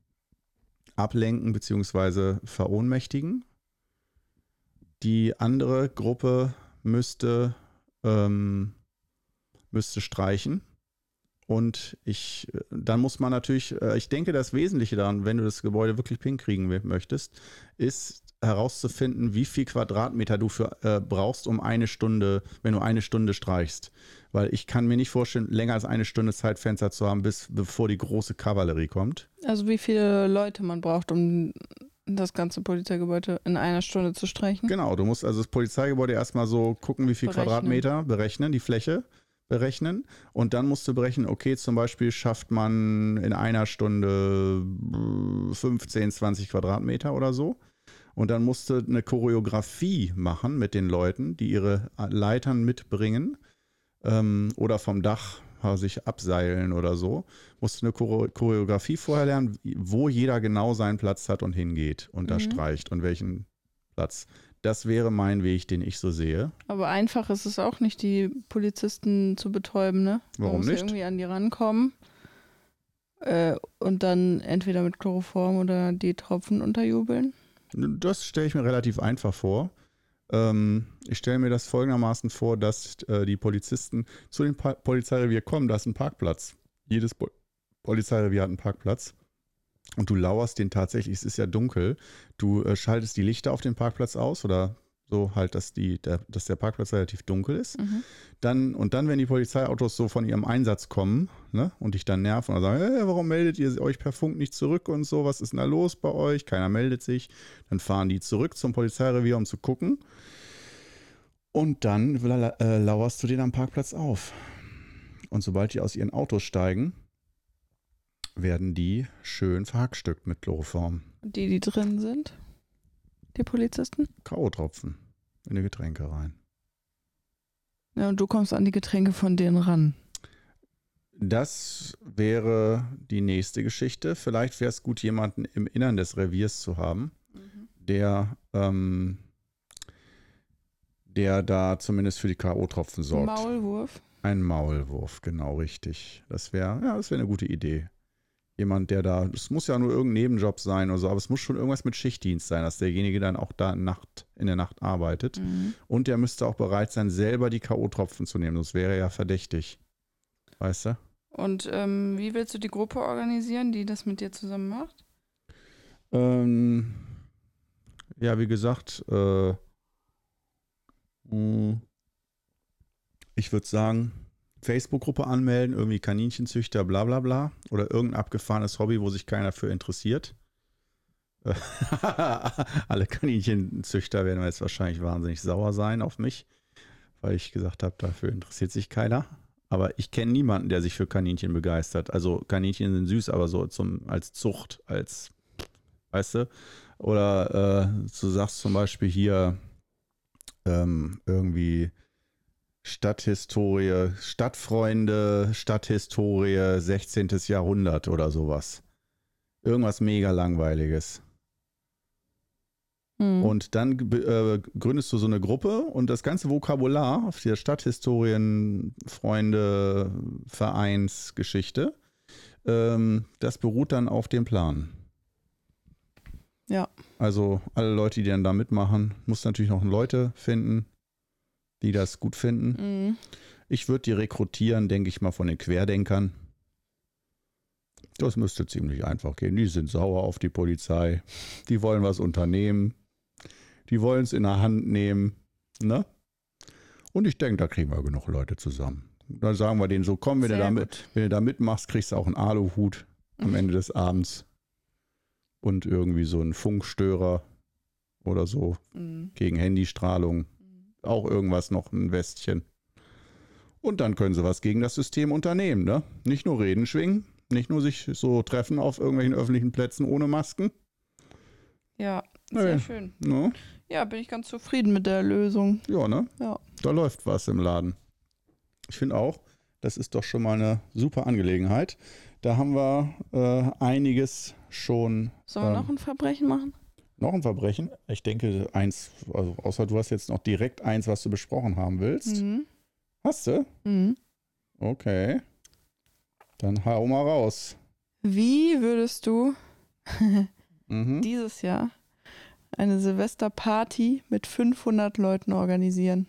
Speaker 1: ablenken bzw. verohnmächtigen. Die andere Gruppe müsste, ähm, müsste streichen. Und ich, dann muss man natürlich, äh, ich denke, das Wesentliche daran, wenn du das Gebäude wirklich pink kriegen möchtest, ist herauszufinden, wie viel Quadratmeter du für, äh, brauchst, um eine Stunde, wenn du eine Stunde streichst. Weil ich kann mir nicht vorstellen, länger als eine Stunde Zeitfenster zu haben, bis bevor die große Kavallerie kommt.
Speaker 2: Also wie viele Leute man braucht, um das ganze Polizeigebäude in einer Stunde zu streichen?
Speaker 1: Genau, du musst also das Polizeigebäude erstmal so gucken, wie viel
Speaker 2: Berechnen.
Speaker 1: Quadratmeter berechnen, die Fläche berechnen. Und dann musst du berechnen, okay, zum Beispiel schafft man in einer Stunde äh, 15, 20 Quadratmeter oder so. Und dann musst du eine Choreografie machen mit den Leuten, die ihre Leitern mitbringen ähm, oder vom Dach äh, sich abseilen oder so. Musst du eine Chore Choreografie vorher lernen, wo jeder genau seinen Platz hat und hingeht und da
Speaker 2: Mhm.
Speaker 1: streicht und welchen Platz. Das wäre mein Weg, den ich so sehe.
Speaker 2: Aber einfach ist es auch nicht, die Polizisten zu betäuben, ne? Man
Speaker 1: Warum
Speaker 2: muss
Speaker 1: nicht?
Speaker 2: irgendwie an die rankommen äh, und dann entweder mit Chloroform oder die Tropfen unterjubeln.
Speaker 1: Das stelle ich mir relativ einfach vor. Ähm, ich stelle mir das folgendermaßen vor, dass äh, die Polizisten zu dem pa Polizeirevier kommen. Da ist ein Parkplatz. Jedes po Polizeirevier hat einen Parkplatz. Und du lauerst den tatsächlich, es ist ja dunkel. Du äh, schaltest die Lichter auf dem Parkplatz aus oder so halt, dass, die, der, dass der Parkplatz relativ dunkel ist.
Speaker 2: Mhm.
Speaker 1: Dann, und dann, wenn die Polizeiautos so von ihrem Einsatz kommen ne, und dich dann nerven und sagen, hey, warum meldet ihr euch per Funk nicht zurück und so, was ist denn da los bei euch? Keiner meldet sich. Dann fahren die zurück zum Polizeirevier, um zu gucken. Und dann äh, lauerst du den am Parkplatz auf. Und sobald die aus ihren Autos steigen, werden die schön verhackstückt mit Chloroform.
Speaker 2: Die, die drin sind, die Polizisten.
Speaker 1: K.O.-Tropfen in die Getränke rein.
Speaker 2: Ja, und du kommst an die Getränke von denen ran.
Speaker 1: Das wäre die nächste Geschichte. Vielleicht wäre es gut, jemanden im Innern des Reviers zu haben, der, ähm, der da zumindest für die K.O.-Tropfen sorgt.
Speaker 2: Maulwurf.
Speaker 1: Ein Maulwurf, genau richtig. Das wäre, ja, das wäre eine gute Idee. Jemand, der da, es muss ja nur irgendein Nebenjob sein oder so, aber es muss schon irgendwas mit Schichtdienst sein, dass derjenige dann auch da Nacht, in der Nacht arbeitet.
Speaker 2: Mhm.
Speaker 1: Und der müsste auch bereit sein, selber die K.O.-Tropfen zu nehmen. Das wäre ja verdächtig. Weißt du?
Speaker 2: Und ähm, wie willst du die Gruppe organisieren, die das mit dir zusammen macht?
Speaker 1: Ähm, ja, wie gesagt, äh, mh, ich würde sagen, Facebook-Gruppe anmelden, irgendwie Kaninchenzüchter, bla bla bla. Oder irgendein abgefahrenes Hobby, wo sich keiner für interessiert. Alle Kaninchenzüchter werden jetzt wahrscheinlich wahnsinnig sauer sein auf mich, weil ich gesagt habe, dafür interessiert sich keiner. Aber ich kenne niemanden, der sich für Kaninchen begeistert. Also Kaninchen sind süß, aber so zum, als Zucht, als, weißt du? Oder äh, du sagst zum Beispiel hier ähm, irgendwie Stadthistorie, Stadtfreunde, Stadthistorie, 16. Jahrhundert oder sowas. Irgendwas mega langweiliges.
Speaker 2: Mhm.
Speaker 1: Und dann äh, gründest du so eine Gruppe und das ganze Vokabular auf der Stadthistorien, Freunde, Vereinsgeschichte, ähm, das beruht dann auf dem Plan.
Speaker 2: Ja.
Speaker 1: Also alle Leute, die dann da mitmachen, muss natürlich noch Leute finden, die das gut finden.
Speaker 2: Mhm.
Speaker 1: Ich würde die rekrutieren, denke ich mal, von den Querdenkern. Das müsste ziemlich einfach gehen. Die sind sauer auf die Polizei. Die wollen was unternehmen. Die wollen es in der Hand nehmen. Ne? Und ich denke, da kriegen wir genug Leute zusammen. Dann sagen wir denen so, komm, wenn du, da mit, wenn du da mitmachst, kriegst du auch einen Aluhut am Ende des Abends. Und irgendwie so einen Funkstörer oder so
Speaker 2: Mhm.
Speaker 1: gegen Handystrahlung. Auch irgendwas noch, ein Westchen. Und dann können sie was gegen das System unternehmen, ne? Nicht nur reden schwingen, nicht nur sich so treffen auf irgendwelchen öffentlichen Plätzen ohne Masken.
Speaker 2: Ja, sehr schön.
Speaker 1: Ne?
Speaker 2: Ja, bin ich ganz zufrieden mit der Lösung.
Speaker 1: Ja, ne?
Speaker 2: Ja.
Speaker 1: Da läuft was im Laden. Ich finde auch, das ist doch schon mal eine super Angelegenheit. Da haben wir äh, einiges schon.
Speaker 2: Sollen wir
Speaker 1: ähm,
Speaker 2: noch ein Verbrechen machen?
Speaker 1: Noch ein Verbrechen? Ich denke, eins, also außer du hast jetzt noch direkt eins, was du besprochen haben willst.
Speaker 2: Mhm.
Speaker 1: Hast du?
Speaker 2: Mhm.
Speaker 1: Okay. Dann hau mal raus.
Speaker 2: Wie würdest du
Speaker 1: Mhm.
Speaker 2: dieses Jahr eine Silvesterparty mit 500 Leuten organisieren?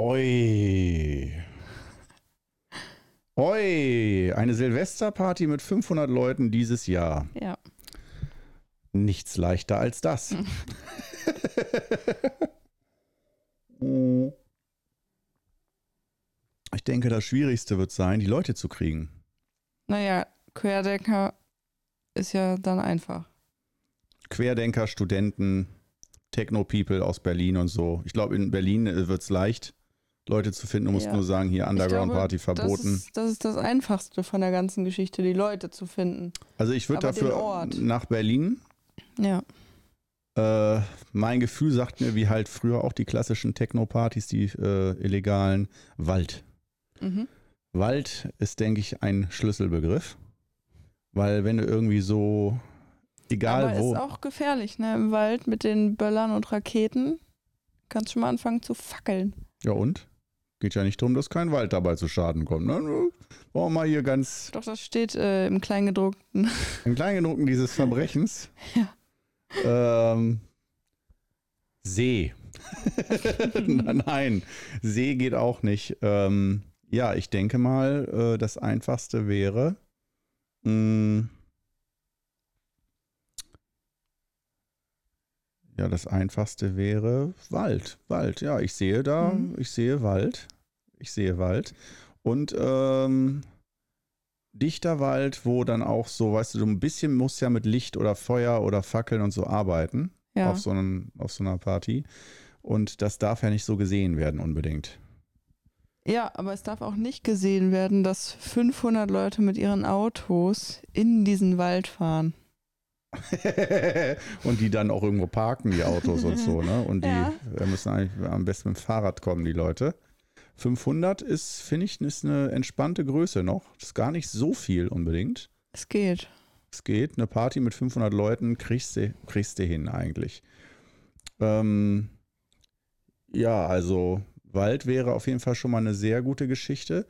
Speaker 1: Oi. Oi. Eine Silvesterparty mit 500 Leuten dieses Jahr.
Speaker 2: Ja.
Speaker 1: Nichts leichter als das. ich denke, das Schwierigste wird sein, die Leute zu kriegen.
Speaker 2: Naja, Querdenker ist ja dann einfach.
Speaker 1: Querdenker, Studenten, Techno-People aus Berlin und so. Ich glaube, in Berlin wird es leicht, Leute zu finden. Du musst
Speaker 2: Ja.
Speaker 1: nur sagen, hier Underground-Party
Speaker 2: Das
Speaker 1: verboten.
Speaker 2: ist, das ist das Einfachste von der ganzen Geschichte, die Leute zu finden.
Speaker 1: Also ich würde dafür nach Berlin.
Speaker 2: Ja.
Speaker 1: Äh, mein Gefühl sagt mir, wie halt früher auch die klassischen Techno-Partys, die äh, illegalen, Wald.
Speaker 2: Mhm.
Speaker 1: Wald ist, denke ich, ein Schlüsselbegriff. Weil wenn du irgendwie so, egal
Speaker 2: Aber
Speaker 1: wo,
Speaker 2: ist auch gefährlich, ne? Im Wald mit den Böllern und Raketen kannst schon mal anfangen zu fackeln.
Speaker 1: ja und? Geht ja nicht darum, dass kein Wald dabei zu Schaden kommt. Ne? Wollen wir mal hier ganz
Speaker 2: Doch, das steht äh, im Kleingedruckten.
Speaker 1: im Kleingedruckten dieses Verbrechens.
Speaker 2: Ja.
Speaker 1: Ähm, See. Nein, See geht auch nicht. Ähm, ja, ich denke mal, äh, das Einfachste wäre, mh, ja, das Einfachste wäre Wald. Wald, ja, ich sehe da,
Speaker 2: Mhm.
Speaker 1: ich sehe Wald. Ich sehe Wald. Und ähm, dichter Wald, wo dann auch so, weißt du, du ein bisschen musst ja mit Licht oder Feuer oder Fackeln und so arbeiten
Speaker 2: Ja.
Speaker 1: auf, so einem, auf so einer Party. Und das darf ja nicht so gesehen werden unbedingt.
Speaker 2: ja, aber es darf auch nicht gesehen werden, dass 500 Leute mit ihren Autos in diesen Wald fahren.
Speaker 1: und die dann auch irgendwo parken, die Autos und so, ne? Und die
Speaker 2: Ja.
Speaker 1: müssen eigentlich am besten mit dem Fahrrad kommen, die Leute. 500 ist, finde ich, ist eine entspannte Größe noch. Das ist gar nicht so viel unbedingt.
Speaker 2: Es geht.
Speaker 1: Es geht, eine Party mit 500 Leuten kriegst du, kriegst du hin eigentlich. Ähm, ja, also Wald wäre auf jeden Fall schon mal eine sehr gute Geschichte.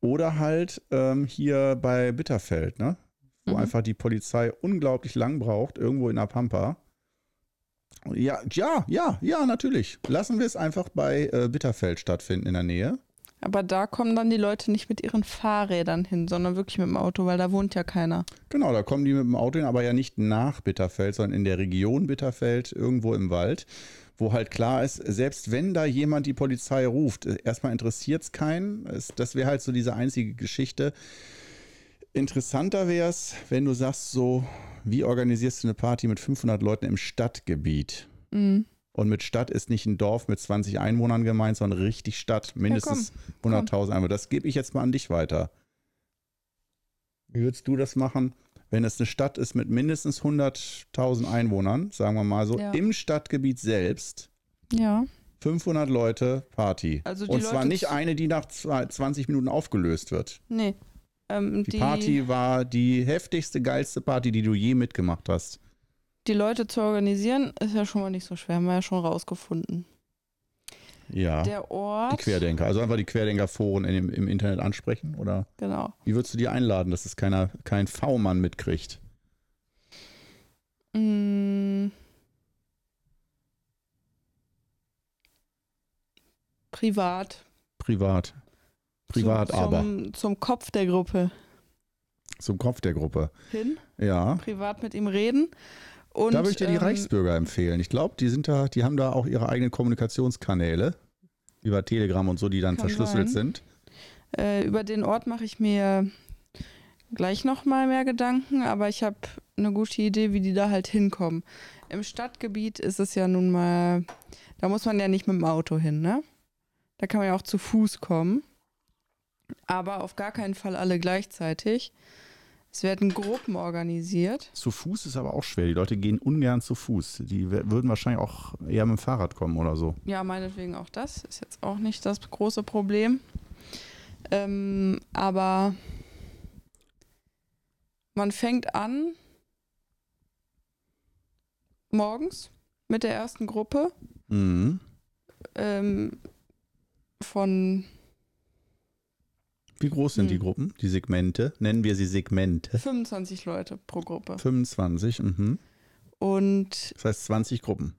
Speaker 1: Oder halt ähm, hier bei Bitterfeld, ne? Wo
Speaker 2: Mhm.
Speaker 1: einfach die Polizei unglaublich lang braucht, irgendwo in der Pampa. Ja, ja, ja, ja, natürlich. Lassen wir es einfach bei äh, Bitterfeld stattfinden in der Nähe.
Speaker 2: Aber da kommen dann die Leute nicht mit ihren Fahrrädern hin, sondern wirklich mit dem Auto, weil da wohnt ja keiner.
Speaker 1: Genau, da kommen die mit dem Auto hin, aber ja nicht nach Bitterfeld, sondern in der Region Bitterfeld, irgendwo im Wald, wo halt klar ist, selbst wenn da jemand die Polizei ruft, äh, erstmal interessiert es keinen. Das wäre halt so diese einzige Geschichte. Interessanter wäre es, wenn du sagst so, wie organisierst du eine Party mit 500 Leuten im Stadtgebiet?
Speaker 2: Mhm.
Speaker 1: Und mit Stadt ist nicht ein Dorf mit 20 Einwohnern gemeint, sondern richtig Stadt, mindestens
Speaker 2: komm.
Speaker 1: 100.000 Einwohner. Das gebe ich jetzt mal an dich weiter. Wie würdest du das machen, wenn es eine Stadt ist mit mindestens 100.000 Einwohnern, sagen wir mal so,
Speaker 2: Ja.
Speaker 1: im Stadtgebiet selbst,
Speaker 2: Ja.
Speaker 1: 500 Leute Party.
Speaker 2: Also die
Speaker 1: Und zwar
Speaker 2: Leute
Speaker 1: nicht
Speaker 2: zu-
Speaker 1: eine, die nach zwei- 20 Minuten aufgelöst wird.
Speaker 2: Nee. Ähm,
Speaker 1: Die,
Speaker 2: die,
Speaker 1: Party war die heftigste, geilste Party, die du je mitgemacht hast.
Speaker 2: die Leute zu organisieren, ist ja schon mal nicht so schwer, haben wir ja schon rausgefunden.
Speaker 1: Ja.
Speaker 2: Der
Speaker 1: die
Speaker 2: Ort.
Speaker 1: Querdenker. Also einfach die Querdenkerforen in dem, im Internet ansprechen oder
Speaker 2: Genau.
Speaker 1: wie würdest du die einladen, dass es keiner, kein V-Mann mitkriegt?
Speaker 2: Mm. Privat.
Speaker 1: Privat. Privat
Speaker 2: zum,
Speaker 1: aber.
Speaker 2: Zum, zum Kopf der Gruppe
Speaker 1: Zum Kopf der Gruppe.
Speaker 2: hin,
Speaker 1: Ja.
Speaker 2: privat mit ihm reden. Und,
Speaker 1: da würde ich dir die
Speaker 2: ähm,
Speaker 1: Reichsbürger empfehlen. Ich glaube, die sind da, die haben da auch ihre eigenen Kommunikationskanäle über Telegram und so, die dann verschlüsselt
Speaker 2: sein.
Speaker 1: sind.
Speaker 2: Äh, über den Ort mache ich mir gleich noch mal mehr Gedanken, aber ich habe eine gute Idee, wie die da halt hinkommen. Im Stadtgebiet ist es ja nun mal, da muss man ja nicht mit dem Auto hin, ne? Da kann man ja auch zu Fuß kommen. Aber auf gar keinen Fall alle gleichzeitig. Es werden Gruppen organisiert.
Speaker 1: Zu Fuß ist aber auch schwer. Die Leute gehen ungern zu Fuß. Die würden wahrscheinlich auch eher mit dem Fahrrad kommen oder so.
Speaker 2: Ja, meinetwegen auch das. Ist jetzt auch nicht das große Problem. Ähm, aber man fängt an morgens mit der ersten Gruppe
Speaker 1: Mhm.
Speaker 2: ähm, von
Speaker 1: Wie groß sind die
Speaker 2: Hm.
Speaker 1: Gruppen, die Segmente? Nennen wir sie Segmente.
Speaker 2: 25 Leute pro Gruppe.
Speaker 1: 25, mhm.
Speaker 2: Und
Speaker 1: das heißt 20 Gruppen.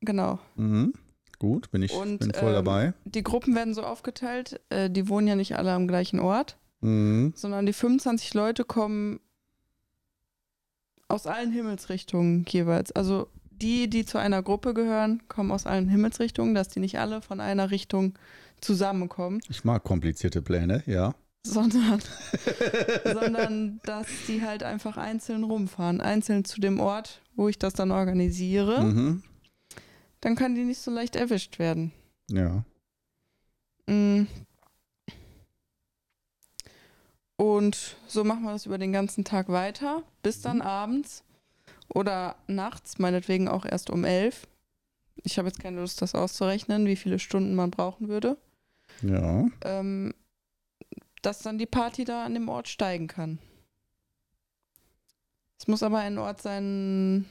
Speaker 2: genau,
Speaker 1: Mhm. Gut, bin ich
Speaker 2: Und,
Speaker 1: bin voll
Speaker 2: ähm,
Speaker 1: dabei.
Speaker 2: die Gruppen werden so aufgeteilt, äh, die wohnen ja nicht alle am gleichen Ort,
Speaker 1: Mhm.
Speaker 2: sondern die 25 Leute kommen aus allen Himmelsrichtungen jeweils. Also die, die zu einer Gruppe gehören, kommen aus allen Himmelsrichtungen, dass die nicht alle von einer Richtung zusammenkommen,
Speaker 1: Ich mag komplizierte Pläne, ja.
Speaker 2: sondern, sondern dass die halt einfach einzeln rumfahren, einzeln zu dem Ort, wo ich das dann organisiere.
Speaker 1: Mhm.
Speaker 2: Dann kann die nicht so leicht erwischt werden.
Speaker 1: Ja.
Speaker 2: Mm. Und so machen wir das über den ganzen Tag weiter, bis dann abends oder nachts, meinetwegen auch erst um elf. Ich habe jetzt keine Lust, das auszurechnen, wie viele Stunden man brauchen würde.
Speaker 1: Ja.
Speaker 2: Ähm, dass dann die Party da an dem Ort steigen kann. Es muss aber ein Ort sein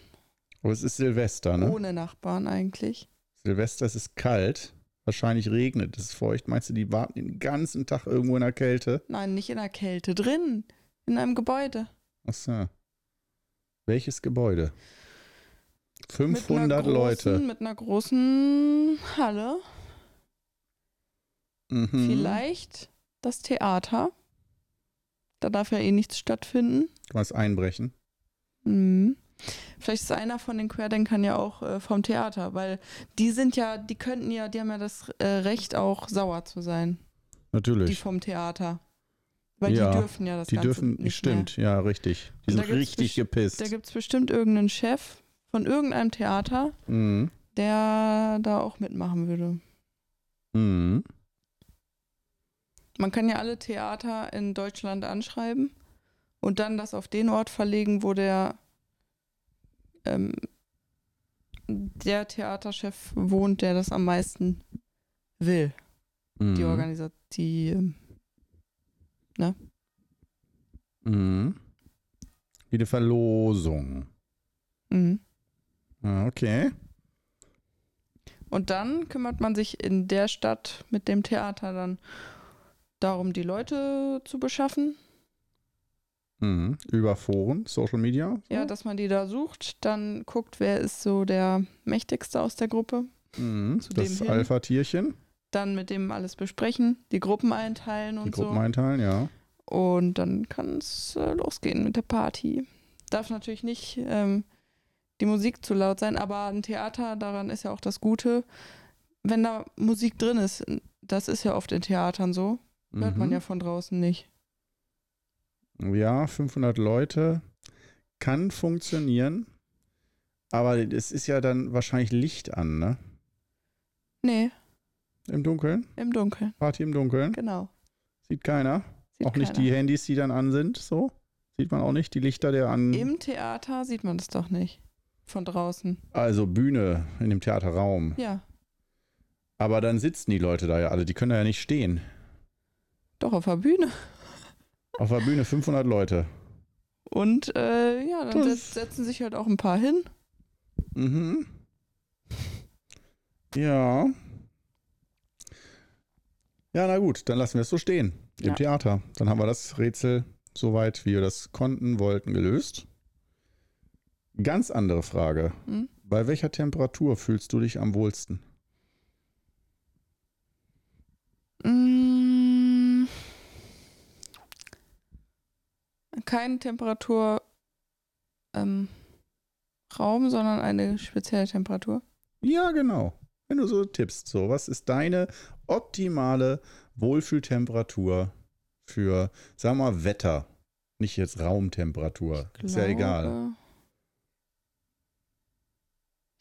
Speaker 1: Aber es ist Silvester, ne?
Speaker 2: ohne Nachbarn eigentlich.
Speaker 1: Silvester es ist kalt. Wahrscheinlich regnet es feucht. Meinst du, die warten den ganzen Tag irgendwo in der Kälte?
Speaker 2: Nein, nicht in der Kälte, drin, in einem Gebäude.
Speaker 1: Achso. Welches Gebäude?
Speaker 2: Mit einer
Speaker 1: 500
Speaker 2: großen,
Speaker 1: Leute.
Speaker 2: Mit einer großen Halle.
Speaker 1: Mhm.
Speaker 2: Vielleicht das Theater. Da darf ja eh nichts stattfinden.
Speaker 1: Du kannst einbrechen.
Speaker 2: Mhm. Vielleicht ist einer von den Querdenkern ja auch äh, vom Theater, weil die sind ja, die könnten ja, die haben ja das äh, Recht auch sauer zu sein, die
Speaker 1: Natürlich.
Speaker 2: vom Theater. Weil
Speaker 1: Ja,
Speaker 2: die dürfen ja das
Speaker 1: Die
Speaker 2: Ganze
Speaker 1: dürfen,
Speaker 2: nicht
Speaker 1: stimmt, ja, richtig. Die
Speaker 2: Und
Speaker 1: sind richtig gepisst.
Speaker 2: Mehr. Da gibt es bestimmt irgendeinen Chef von irgendeinem Theater,
Speaker 1: mhm.
Speaker 2: der da auch mitmachen würde.
Speaker 1: Mhm.
Speaker 2: Man kann ja alle Theater in Deutschland anschreiben und dann das auf den Ort verlegen, wo der, ähm, der Theaterchef wohnt, der das am meisten will.
Speaker 1: Mhm.
Speaker 2: Die Organisation. Die, ähm,
Speaker 1: Mhm. Wie eine Verlosung.
Speaker 2: mhm.
Speaker 1: Ah, Okay.
Speaker 2: Und dann kümmert man sich in der Stadt mit dem Theater dann darum, die Leute zu beschaffen.
Speaker 1: Mhm. Über Foren, Social Media. so?
Speaker 2: Ja, dass man die da sucht. Dann guckt, wer ist so der mächtigste aus der Gruppe.
Speaker 1: Mhm.
Speaker 2: zu
Speaker 1: Das. Alpha-Tierchen.
Speaker 2: Dann mit dem alles besprechen, die Gruppen einteilen
Speaker 1: Die
Speaker 2: und
Speaker 1: Gruppen
Speaker 2: so.
Speaker 1: einteilen, ja.
Speaker 2: Und dann kann es äh, losgehen mit der Party. Darf natürlich nicht ähm, die Musik zu laut sein, aber ein Theater, daran ist ja auch das Gute, wenn da Musik drin ist, das ist ja oft in Theatern so, hört man
Speaker 1: Mhm.
Speaker 2: ja von draußen nicht.
Speaker 1: Ja, 500 Leute kann funktionieren, aber es ist ja dann wahrscheinlich Licht an, ne?
Speaker 2: Nee,
Speaker 1: Im Dunkeln?
Speaker 2: im Dunkeln,
Speaker 1: Party im Dunkeln?
Speaker 2: genau.
Speaker 1: Sieht keiner?
Speaker 2: Sieht
Speaker 1: auch nicht
Speaker 2: keiner.
Speaker 1: die Handys, die dann an sind, so? Sieht man auch nicht die Lichter, der an.
Speaker 2: Im Theater sieht man das doch nicht. Von draußen.
Speaker 1: also Bühne in dem Theaterraum.
Speaker 2: Ja,
Speaker 1: Aber dann sitzen die Leute da ja alle, die können da ja nicht stehen.
Speaker 2: Doch auf der Bühne.
Speaker 1: Auf der Bühne 500 Leute.
Speaker 2: Und äh, ja, dann
Speaker 1: Das-
Speaker 2: setz, setzen sich halt auch ein paar hin.
Speaker 1: Mhm. Ja. Ja, na gut, dann lassen wir es so stehen. Im
Speaker 2: Ja.
Speaker 1: Theater. Dann haben wir das Rätsel soweit, wie wir das konnten, wollten, gelöst. Ganz andere Frage.
Speaker 2: Hm?
Speaker 1: Bei welcher Temperatur fühlst du dich am wohlsten?
Speaker 2: Kein Temperatur ähm, sondern eine spezielle Temperatur.
Speaker 1: Ja, genau. Wenn du so tippst, so, was ist deine optimale Wohlfühltemperatur für, sagen wir mal, Wetter? Nicht jetzt Raumtemperatur. Ist ja egal.
Speaker 2: Glaube-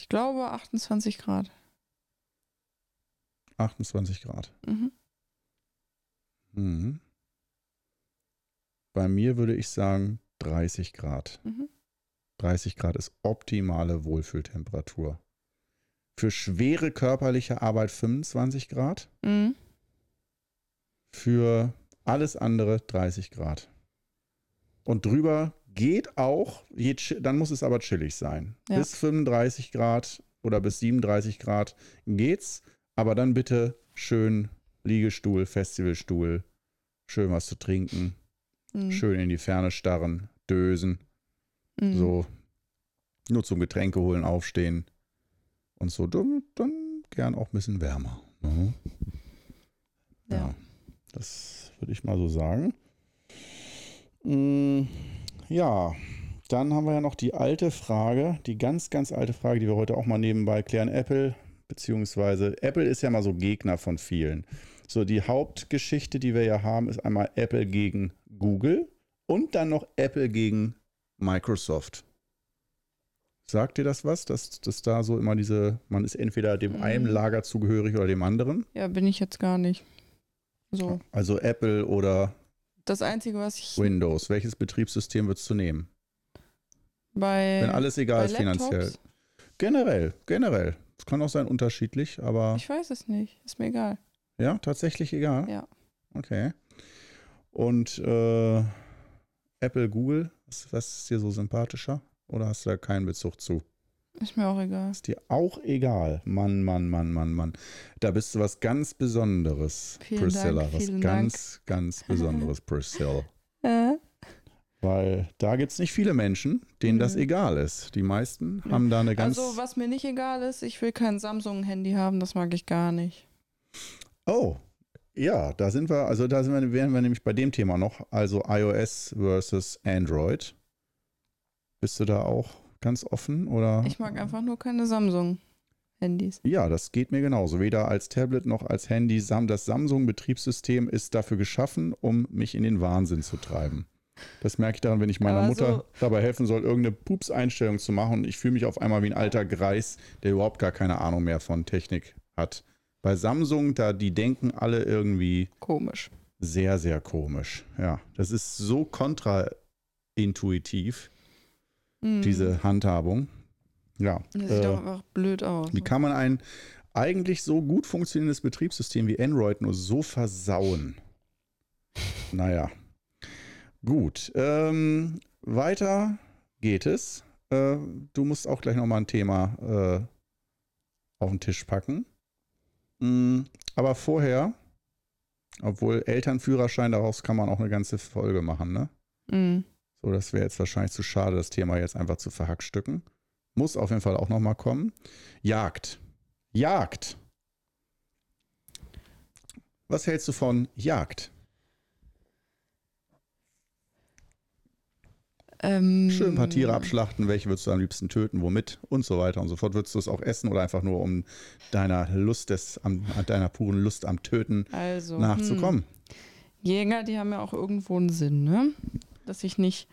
Speaker 2: Ich glaube 28 Grad.
Speaker 1: 28 Grad.
Speaker 2: Mhm.
Speaker 1: Mhm. Bei mir würde ich sagen 30 Grad.
Speaker 2: Mhm.
Speaker 1: 30 Grad ist optimale Wohlfühltemperatur. Für schwere körperliche Arbeit 25 Grad.
Speaker 2: Mhm.
Speaker 1: Für alles andere 30 Grad. Und drüber geht auch, dann muss es aber chillig sein.
Speaker 2: Ja.
Speaker 1: Bis 35 Grad oder bis 37 Grad geht's. Aber dann bitte schön Liegestuhl, Festivalstuhl, schön was zu trinken,
Speaker 2: Mhm.
Speaker 1: schön in die Ferne starren, dösen.
Speaker 2: Mhm.
Speaker 1: So nur zum Getränke holen, aufstehen und so. Dann, dann gern auch ein bisschen wärmer. Mhm. Ja.
Speaker 2: Ja.
Speaker 1: das würde ich mal so sagen. Mm, Ja, dann haben wir ja noch die alte Frage, die ganz, ganz alte Frage, die wir heute auch mal nebenbei klären. Apple, beziehungsweise Apple ist ja mal so Gegner von vielen. So, die Hauptgeschichte, die wir ja haben, ist einmal Apple gegen Google und dann noch Apple gegen Microsoft. Sagt dir das was, dass, dass da so immer diese, man ist entweder dem
Speaker 2: Mhm.
Speaker 1: einen Lager zugehörig oder dem anderen?
Speaker 2: Ja, bin ich jetzt gar nicht. So.
Speaker 1: Also Apple oder
Speaker 2: Das Einzige, was ich
Speaker 1: Windows. Welches Betriebssystem würdest du nehmen?
Speaker 2: bei,
Speaker 1: Wenn alles egal ist finanziell.
Speaker 2: Laptops,
Speaker 1: Generell, generell. Es kann auch sein unterschiedlich, aber
Speaker 2: ich weiß es nicht. Ist mir egal.
Speaker 1: Ja, tatsächlich egal.
Speaker 2: Ja.
Speaker 1: Okay. Und äh, Apple, Google, was, was ist dir so sympathischer? Oder hast du da keinen Bezug zu?
Speaker 2: Ist mir auch egal.
Speaker 1: Ist dir auch egal. Mann, Mann, Mann, Mann, Mann. Da bist du was ganz Besonderes,
Speaker 2: Vielen
Speaker 1: Priscilla.
Speaker 2: Dank,
Speaker 1: was ganz, ganz Besonderes, Priscilla.
Speaker 2: Äh,
Speaker 1: Weil da gibt es nicht viele Menschen, denen das
Speaker 2: Mhm.
Speaker 1: egal ist. Die meisten haben da eine ganz.
Speaker 2: also, was mir nicht egal ist, ich will kein Samsung-Handy haben, das mag ich gar nicht.
Speaker 1: Oh, ja, da sind wir, also da sind wir, wären wir nämlich bei dem Thema noch, also iOS versus Android. Bist du da auch ganz offen oder?
Speaker 2: Ich mag einfach nur keine Samsung-Handys.
Speaker 1: Ja, das geht mir genauso. Weder als Tablet noch als Handy. Das Samsung-Betriebssystem ist dafür geschaffen, um mich in den Wahnsinn zu treiben. Das merke ich daran, wenn ich meiner
Speaker 2: Aber
Speaker 1: Mutter
Speaker 2: so-
Speaker 1: dabei helfen soll, irgendeine Pups-Einstellung zu machen und ich fühle mich auf einmal wie ein alter Greis, der überhaupt gar keine Ahnung mehr von Technik hat. Bei Samsung, da die denken alle irgendwie
Speaker 2: Komisch.
Speaker 1: sehr, sehr komisch. Ja, das ist so kontraintuitiv,
Speaker 2: Mhm.
Speaker 1: diese Handhabung. Ja.
Speaker 2: Das sieht
Speaker 1: äh,
Speaker 2: auch einfach blöd aus.
Speaker 1: wie kann man ein eigentlich so gut funktionierendes Betriebssystem wie Android nur so versauen? Naja. Gut. Ähm, weiter geht es. Äh, du musst auch gleich nochmal ein Thema äh, auf den Tisch packen. Mm, aber vorher, obwohl Elternführerschein, daraus kann man auch eine ganze Folge machen, ne?
Speaker 2: Mhm.
Speaker 1: So, das wäre jetzt wahrscheinlich zu schade, das Thema jetzt einfach zu verhackstücken. Muss auf jeden Fall auch nochmal kommen. Jagd. Jagd. Was hältst du von Jagd?
Speaker 2: Ähm,
Speaker 1: Schön ein paar Tiere abschlachten, welche würdest du am liebsten töten, womit und so weiter und so fort. Würdest du es auch essen oder einfach nur um deiner Lust des, am, deiner puren Lust am Töten
Speaker 2: Also,
Speaker 1: nachzukommen?
Speaker 2: Hm. Jäger, die haben ja auch irgendwo einen Sinn, ne? Dass ich nicht.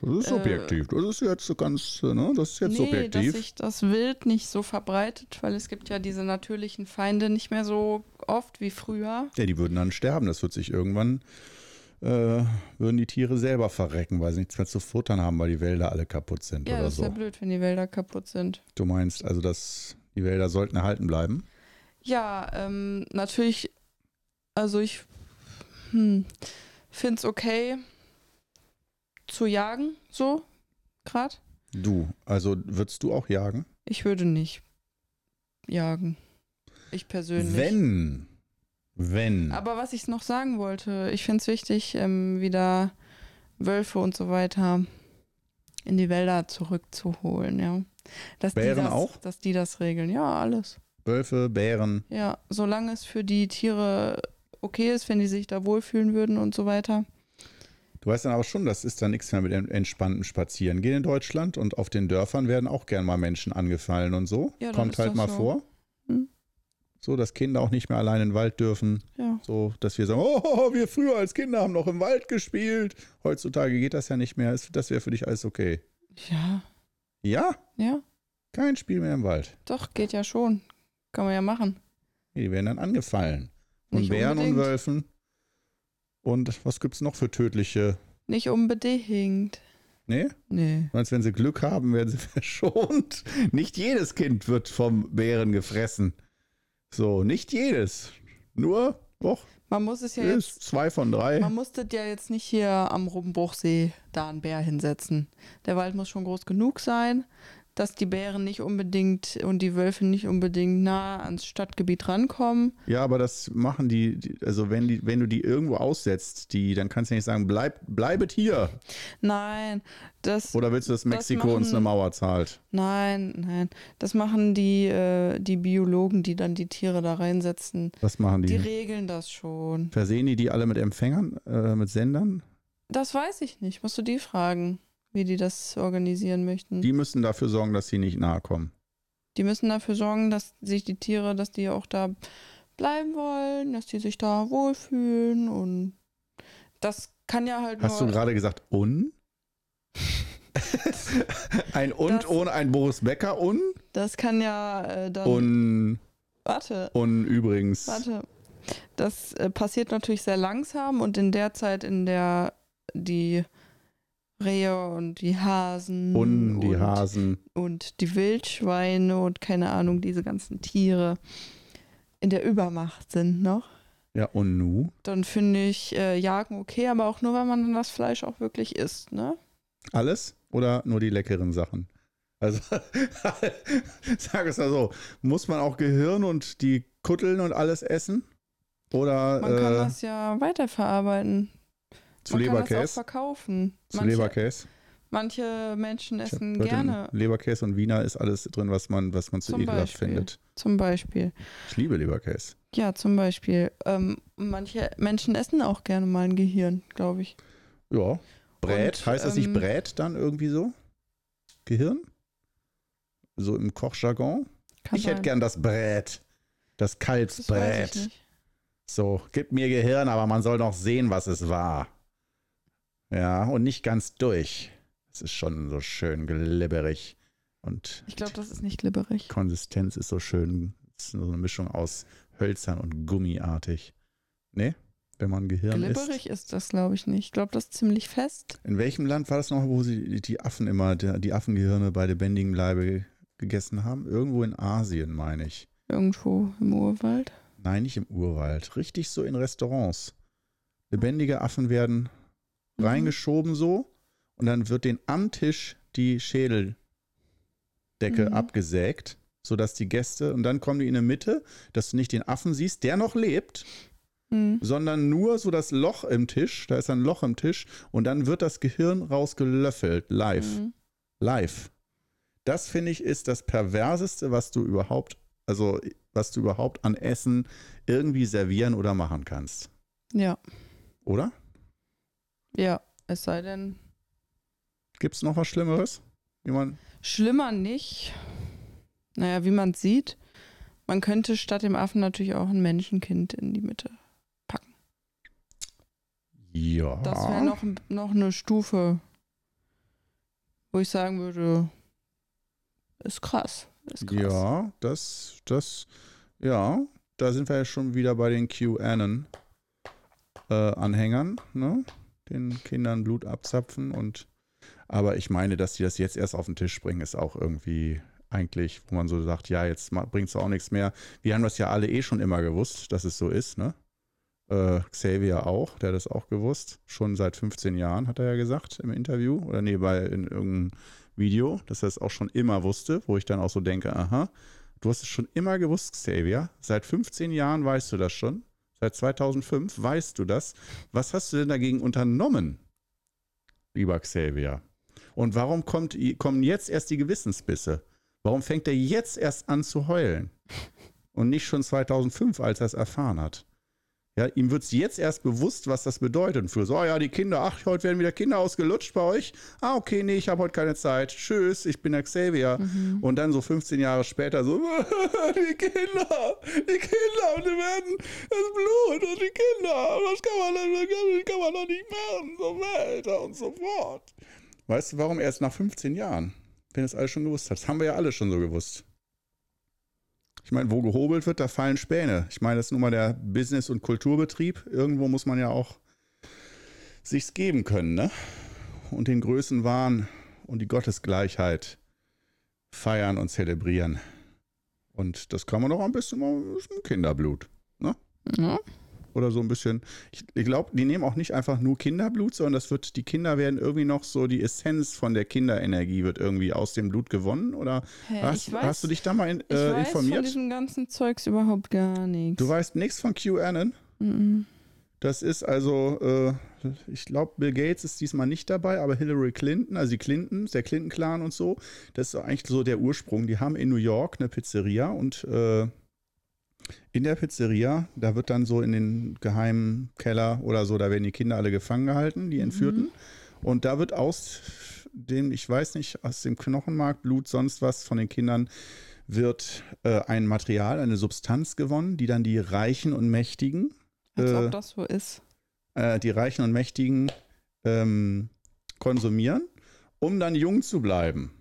Speaker 1: Das ist
Speaker 2: Äh,
Speaker 1: subjektiv. Das ist jetzt so ganz, äh, ne? Das ist jetzt
Speaker 2: nee,
Speaker 1: subjektiv.
Speaker 2: dass sich das Wild nicht so verbreitet, weil es gibt ja diese natürlichen Feinde nicht mehr so oft wie früher.
Speaker 1: Ja, die würden dann sterben. Das wird sich irgendwann, äh, würden die Tiere selber verrecken, weil sie nichts mehr zu futtern haben, weil die Wälder alle kaputt sind
Speaker 2: Ja,
Speaker 1: oder
Speaker 2: das ist ja
Speaker 1: so.
Speaker 2: blöd, wenn die Wälder kaputt sind.
Speaker 1: Du meinst also, dass die Wälder sollten erhalten bleiben?
Speaker 2: Ja, ähm, natürlich, also ich hm, finde es okay zu jagen, so, gerade.
Speaker 1: Du, also würdest du auch jagen?
Speaker 2: Ich würde nicht jagen. Ich persönlich.
Speaker 1: Wenn, wenn.
Speaker 2: Aber was ich noch sagen wollte, ich finde es wichtig, ähm, wieder Wölfe und so weiter in die Wälder zurückzuholen, ja. Dass
Speaker 1: Bären
Speaker 2: die das,
Speaker 1: auch?
Speaker 2: Dass die das regeln. Ja, alles.
Speaker 1: Wölfe, Bären.
Speaker 2: Ja, solange es für die Tiere okay ist, wenn die sich da wohlfühlen würden und so weiter.
Speaker 1: Du weißt dann aber schon, das ist dann nichts mehr mit dem entspannten Spazierengehen in Deutschland und auf den Dörfern werden auch gern mal Menschen angefallen und so.
Speaker 2: Ja,
Speaker 1: Kommt halt mal
Speaker 2: so.
Speaker 1: vor. So, dass Kinder auch nicht mehr allein in den Wald dürfen.
Speaker 2: Ja.
Speaker 1: So, dass wir sagen, oh, wir früher als Kinder haben noch im Wald gespielt. Heutzutage geht das ja nicht mehr. Das wäre für dich alles okay.
Speaker 2: Ja,
Speaker 1: Ja,
Speaker 2: ja,
Speaker 1: kein Spiel mehr im Wald.
Speaker 2: doch, geht ja schon. Kann man ja machen.
Speaker 1: Die werden dann angefallen. Von
Speaker 2: Nicht
Speaker 1: Bären und
Speaker 2: unbedingt.
Speaker 1: Wölfen. Und was gibt's noch für tödliche?
Speaker 2: Nicht unbedingt.
Speaker 1: Nee?
Speaker 2: Nee.
Speaker 1: Meinst wenn sie Glück haben, werden sie verschont? Nicht jedes Kind wird vom Bären gefressen. So, nicht jedes. Nur, doch,
Speaker 2: Man muss es ja jetzt.
Speaker 1: zwei von drei.
Speaker 2: Man muss das ja jetzt nicht hier am Rumbuchsee da einen Bär hinsetzen. Der Wald muss schon groß genug sein, dass die Bären nicht unbedingt und die Wölfe nicht unbedingt nah ans Stadtgebiet rankommen.
Speaker 1: Ja, aber das machen die, die also wenn, die, wenn du die irgendwo aussetzt, die, dann kannst du nicht sagen, bleib, bleibet hier.
Speaker 2: Nein, das.
Speaker 1: Oder willst du, dass Mexiko
Speaker 2: machen-
Speaker 1: uns eine Mauer zahlt?
Speaker 2: Nein, nein. Das machen die, äh, die Biologen, die dann die Tiere da reinsetzen.
Speaker 1: Was machen die?
Speaker 2: Die regeln das schon.
Speaker 1: Versehen die die alle mit Empfängern, äh, mit Sendern?
Speaker 2: Das weiß ich nicht. Musst du die fragen, wie die das organisieren möchten.
Speaker 1: Die müssen dafür sorgen, dass sie nicht nahe kommen.
Speaker 2: Die müssen dafür sorgen, dass sich die Tiere, dass die auch da bleiben wollen, dass die sich da wohlfühlen und das kann ja halt
Speaker 1: Hast du gerade gesagt, un? ein und
Speaker 2: Das-
Speaker 1: ohne ein Boris Becker un?
Speaker 2: Das kann ja äh, dann.
Speaker 1: Un,
Speaker 2: warte,
Speaker 1: un übrigens.
Speaker 2: warte. Das äh, passiert natürlich sehr langsam und in der Zeit, in der die Rehe und die Hasen
Speaker 1: Un, die
Speaker 2: und,
Speaker 1: Hasen.
Speaker 2: und die Wildschweine und keine Ahnung, diese ganzen Tiere in der Übermacht sind noch.
Speaker 1: Ja, und nu?
Speaker 2: dann finde ich äh, Jagen okay, aber auch nur, wenn man dann das Fleisch auch wirklich isst, ne?
Speaker 1: Alles oder nur die leckeren Sachen? Also, sag es mal so, muss man auch Gehirn und die Kutteln und alles essen? Oder
Speaker 2: Man kann
Speaker 1: äh,
Speaker 2: das ja weiterverarbeiten.
Speaker 1: Zu
Speaker 2: man kann das auch
Speaker 1: Leberkäse?
Speaker 2: verkaufen.
Speaker 1: Zu
Speaker 2: Manche,
Speaker 1: Leberkäse?
Speaker 2: manche Menschen essen gerne,
Speaker 1: Leberkäse und Wiener ist alles drin, was man, was man zu
Speaker 2: Zum
Speaker 1: ekelhaft
Speaker 2: Beispiel.
Speaker 1: findet.
Speaker 2: zum Beispiel.
Speaker 1: Ich liebe Leberkäse.
Speaker 2: Ja, zum Beispiel. Ähm, manche Menschen essen auch gerne mal ein Gehirn, glaube ich.
Speaker 1: Ja. Brät,
Speaker 2: Und,
Speaker 1: heißt das nicht
Speaker 2: ähm,
Speaker 1: Brät dann irgendwie so? Gehirn? So im Kochjargon? Ich hätte gern das Brät. Das
Speaker 2: Das
Speaker 1: Kalbsbrät.
Speaker 2: nicht.
Speaker 1: So, gib mir Gehirn, aber man soll noch sehen, was es war. Ja, und nicht ganz durch. Es ist schon so schön glibberig. Und
Speaker 2: Ich glaube, das ist nicht glibberig.
Speaker 1: Konsistenz ist so schön. Es ist so eine Mischung aus hölzern und gummiartig. Ne? Wenn man Gehirn.
Speaker 2: Glibberig ist das, glaube ich, nicht. Ich glaube, das ist ziemlich fest.
Speaker 1: In welchem Land war das noch, wo sie die Affen immer, die Affengehirne bei lebendigem Leibe gegessen haben? Irgendwo in Asien, meine ich.
Speaker 2: Irgendwo im Urwald.
Speaker 1: Nein, nicht im Urwald. Richtig so in Restaurants. Lebendige Affen werden
Speaker 2: Mhm.
Speaker 1: reingeschoben so und dann wird den am Tisch die Schädeldecke
Speaker 2: Mhm.
Speaker 1: abgesägt, sodass die Gäste, und dann kommen die in der Mitte, dass du nicht den Affen siehst, der noch lebt,
Speaker 2: Mhm.
Speaker 1: sondern nur so das Loch im Tisch, da ist ein Loch im Tisch und dann wird das Gehirn rausgelöffelt, live.
Speaker 2: Mhm.
Speaker 1: Live. Das finde ich ist das perverseste, was du überhaupt, also was du überhaupt an Essen irgendwie servieren oder machen kannst.
Speaker 2: Ja,
Speaker 1: Oder?
Speaker 2: Ja. Es sei denn,
Speaker 1: Gibt es noch was Schlimmeres? Wie man,
Speaker 2: schlimmer nicht. Naja, wie man sieht, man könnte statt dem Affen natürlich auch ein Menschenkind in die Mitte packen.
Speaker 1: ja.
Speaker 2: Das wäre noch, noch eine Stufe, wo ich sagen würde, ist krass. Ist krass.
Speaker 1: Ja, das, das, ja, da sind wir ja schon wieder bei den QAnon-Anhängern, ne? Den Kindern Blut abzapfen und, aber ich meine, dass die das jetzt erst auf den Tisch bringen, ist auch irgendwie eigentlich, wo man so sagt, ja, jetzt bringt es auch nichts mehr. Wir haben das ja alle eh schon immer gewusst, dass es so ist, ne? Äh, Xavier auch, der hat das auch gewusst. Schon seit 15 Jahren, hat er ja gesagt im Interview. Oder nee, bei in irgendeinem Video, dass er es auch schon immer wusste, wo ich dann auch so denke, aha, du hast es schon immer gewusst, Xavier. Seit 15 Jahren weißt du das schon. Seit 2005 weißt du das. Was hast du denn dagegen unternommen, lieber Xavier? Und warum kommt, kommen jetzt erst die Gewissensbisse? Warum fängt er jetzt erst an zu heulen? Und nicht schon 2005, als er es erfahren hat? Ja, ihm wird es jetzt erst bewusst, was das bedeutet. Und für so, oh ja, die Kinder, ach, heute werden wieder Kinder ausgelutscht bei euch. Ah, okay, nee, ich habe heute keine Zeit. Tschüss, ich bin der Xavier.
Speaker 2: Mhm.
Speaker 1: Und dann so 15 Jahre später so, die Kinder, die Kinder, und die werden das Blut und die Kinder, was kann man das kann man doch nicht machen, so weiter und so fort. Weißt du, warum erst nach 15 Jahren? Wenn das alles schon gewusst hat. Das haben wir ja alle schon so gewusst. Ich meine, wo gehobelt wird, da fallen Späne. Ich meine, das ist nun mal der Business- und Kulturbetrieb. Irgendwo muss man ja auch sich's geben können, ne? Und den Größenwahn und die Gottesgleichheit feiern und zelebrieren. Und das kann man doch ein bisschen mal ist ein Kinderblut.
Speaker 2: Ja.
Speaker 1: Oder so ein bisschen. Ich, ich glaube, die nehmen auch nicht einfach nur Kinderblut, sondern das wird, die Kinder werden irgendwie noch so, die Essenz von der Kinderenergie wird irgendwie aus dem Blut gewonnen. Oder
Speaker 2: Hä,
Speaker 1: hast,
Speaker 2: ich weiß,
Speaker 1: hast du dich da mal in,
Speaker 2: ich
Speaker 1: äh,
Speaker 2: weiß von
Speaker 1: informiert?
Speaker 2: diesem ganzen Zeugs überhaupt gar nichts.
Speaker 1: Du weißt nichts von QAnon?
Speaker 2: Mhm.
Speaker 1: Das ist also, äh, ich glaube, Bill Gates ist diesmal nicht dabei, aber Hillary Clinton, also die Clintons, der Clinton-Clan und so, das ist eigentlich so der Ursprung. Die haben in New York eine Pizzeria und äh, in der Pizzeria, da wird dann so in den geheimen Keller oder so, da werden die Kinder alle gefangen gehalten, die Entführten. Und da wird aus dem, ich weiß nicht, aus dem Knochenmark, Blut, sonst was von den Kindern, wird äh, ein Material, eine Substanz gewonnen, die dann die Reichen und Mächtigen
Speaker 2: Als
Speaker 1: äh,
Speaker 2: ob das so ist.
Speaker 1: äh, die Reichen und Mächtigen ähm, konsumieren, um dann jung zu bleiben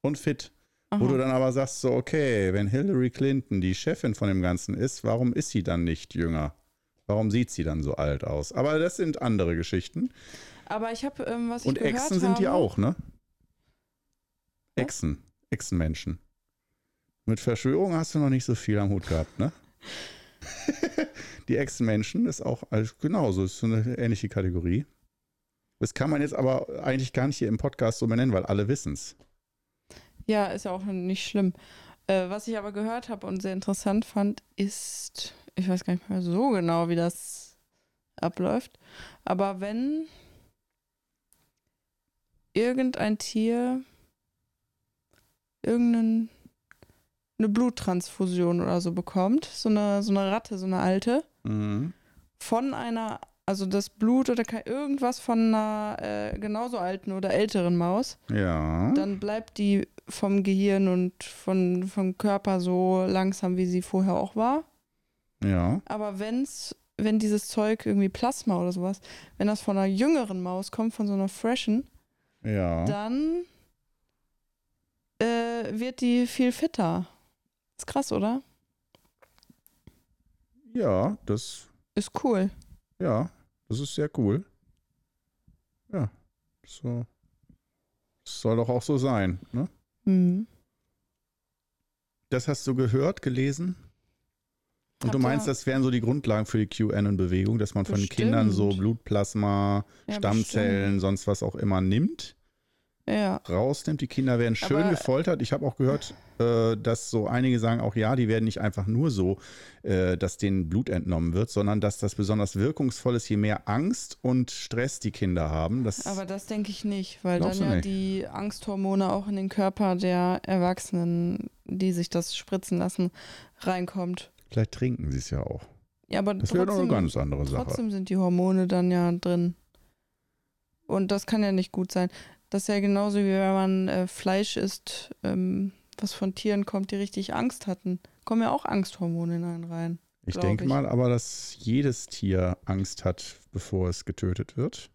Speaker 1: und fit. Wo
Speaker 2: Aha.
Speaker 1: du dann aber sagst, so, okay, wenn Hillary Clinton die Chefin von dem Ganzen ist, warum ist sie dann nicht jünger? Warum sieht sie dann so alt aus? Aber das sind andere Geschichten.
Speaker 2: Aber ich habe, ähm, was ich
Speaker 1: Und
Speaker 2: gehört
Speaker 1: Echsen sind die auch, ne?
Speaker 2: Was?
Speaker 1: Echsen. Echsenmenschen. Mit Verschwörung hast du noch nicht so viel am Hut gehabt, ne? die Echsenmenschen ist auch alles genauso, ist so eine ähnliche Kategorie. Das kann man jetzt aber eigentlich gar nicht hier im Podcast so benennen, weil alle wissen es.
Speaker 2: Ja, ist ja auch nicht schlimm. Äh, was ich aber gehört habe und sehr interessant fand, ist, ich weiß gar nicht mehr so genau, wie das abläuft, aber wenn irgendein Tier irgendeine eine Bluttransfusion oder so bekommt, so eine, so eine Ratte, so eine alte,
Speaker 1: Mhm.
Speaker 2: von einer, also das Blut oder irgendwas von einer äh, genauso alten oder älteren Maus,
Speaker 1: Ja.
Speaker 2: dann bleibt die vom Gehirn und von, vom Körper so langsam, wie sie vorher auch war.
Speaker 1: Ja.
Speaker 2: Aber wenn's, wenn dieses Zeug irgendwie Plasma oder sowas, wenn das von einer jüngeren Maus kommt, von so einer freshen,
Speaker 1: Ja.
Speaker 2: dann äh, wird die viel fitter. Ist krass, oder?
Speaker 1: Ja, das,
Speaker 2: Ist cool.
Speaker 1: ja, das ist sehr cool. Ja. So. Das soll doch auch so sein, ne?
Speaker 2: Mhm.
Speaker 1: Das hast du gehört, gelesen? Und du
Speaker 2: Hab
Speaker 1: meinst,
Speaker 2: ja-
Speaker 1: das wären so die Grundlagen für die QAnon-Bewegung, dass man von
Speaker 2: Bestimmt.
Speaker 1: Kindern so Blutplasma,
Speaker 2: Ja,
Speaker 1: Stammzellen, sonst was auch immer nimmt,
Speaker 2: Ja.
Speaker 1: rausnimmt. Die Kinder werden schön
Speaker 2: Aber-
Speaker 1: gefoltert. Ich habe auch gehört, äh, dass so einige sagen auch, ja, die werden nicht einfach nur so, äh, dass denen Blut entnommen wird, sondern dass das besonders wirkungsvoll ist, je mehr Angst und Stress die Kinder haben. Das,
Speaker 2: Aber das denke ich nicht, weil dann ja
Speaker 1: nicht?
Speaker 2: die Angsthormone auch in den Körper der Erwachsenen, die sich das spritzen lassen, reinkommt.
Speaker 1: vielleicht trinken sie es ja auch.
Speaker 2: Ja, aber
Speaker 1: Das wäre doch eine ganz andere Sache.
Speaker 2: trotzdem sind die Hormone dann ja drin. Und das kann ja nicht gut sein. Das ist ja genauso wie wenn man äh, Fleisch isst, ähm, was von Tieren kommt, die richtig Angst hatten. Kommen ja auch Angsthormone in einen rein.
Speaker 1: Ich denke mal aber, dass jedes Tier Angst hat, bevor es getötet wird.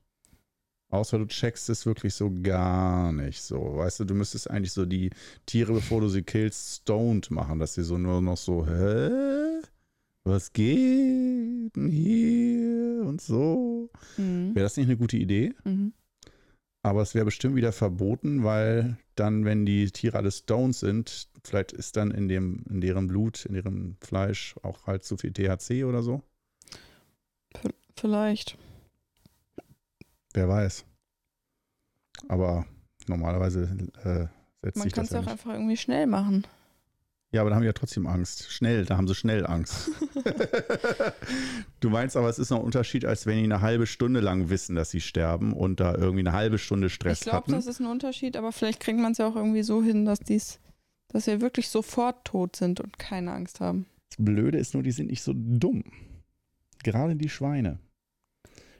Speaker 1: Außer du checkst es wirklich so gar nicht so. Weißt du, du müsstest eigentlich so die Tiere, bevor du sie killst, stoned machen, dass sie so nur noch so, hä? Was geht denn hier und so?
Speaker 2: Mhm.
Speaker 1: Wäre das nicht eine gute Idee?
Speaker 2: Mhm.
Speaker 1: Aber es wäre bestimmt wieder verboten, weil dann, wenn die Tiere alle stoned sind, vielleicht ist dann in, dem, in deren Blut, in deren Fleisch auch halt zu viel THC oder so.
Speaker 2: Vielleicht.
Speaker 1: Wer weiß. Aber normalerweise äh, setzt
Speaker 2: Man
Speaker 1: sich
Speaker 2: kann
Speaker 1: das
Speaker 2: es
Speaker 1: ja
Speaker 2: auch
Speaker 1: nicht.
Speaker 2: einfach irgendwie schnell machen.
Speaker 1: Ja, aber da haben die ja trotzdem Angst. Schnell, da haben sie schnell Angst. du meinst aber, es ist noch ein Unterschied, als wenn die eine halbe Stunde lang wissen, dass sie sterben und da irgendwie eine halbe Stunde Stress
Speaker 2: ich glaube,
Speaker 1: hatten.
Speaker 2: das ist ein Unterschied, aber vielleicht kriegt man es ja auch irgendwie so hin, dass dies, dass wir wirklich sofort tot sind und keine Angst haben.
Speaker 1: Das Blöde ist nur, die sind nicht so dumm. Gerade die Schweine.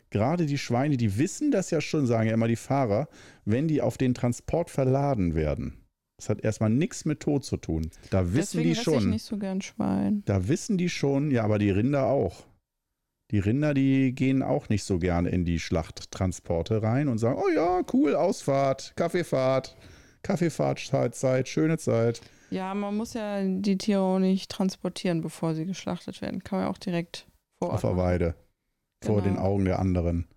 Speaker 1: Gerade die Schweine, die wissen das ja schon, sagen ja immer die Fahrer, wenn die auf den Transport verladen werden. Das hat erstmal nichts mit Tod zu tun. Da wissen
Speaker 2: Deswegen
Speaker 1: die
Speaker 2: esse ich
Speaker 1: schon.
Speaker 2: nicht so gern Schwein.
Speaker 1: Da wissen die schon, ja, aber die Rinder auch. Die Rinder, die gehen auch nicht so gerne in die Schlachttransporte rein und sagen, oh ja, cool, Ausfahrt, Kaffeefahrt, Kaffeefahrtzeit, schöne Zeit.
Speaker 2: Ja, man muss ja die Tiere auch nicht transportieren, bevor sie geschlachtet werden. Kann man ja auch direkt vor Ort
Speaker 1: Auf der. Weide. Vor
Speaker 2: Genau.
Speaker 1: den Augen der anderen.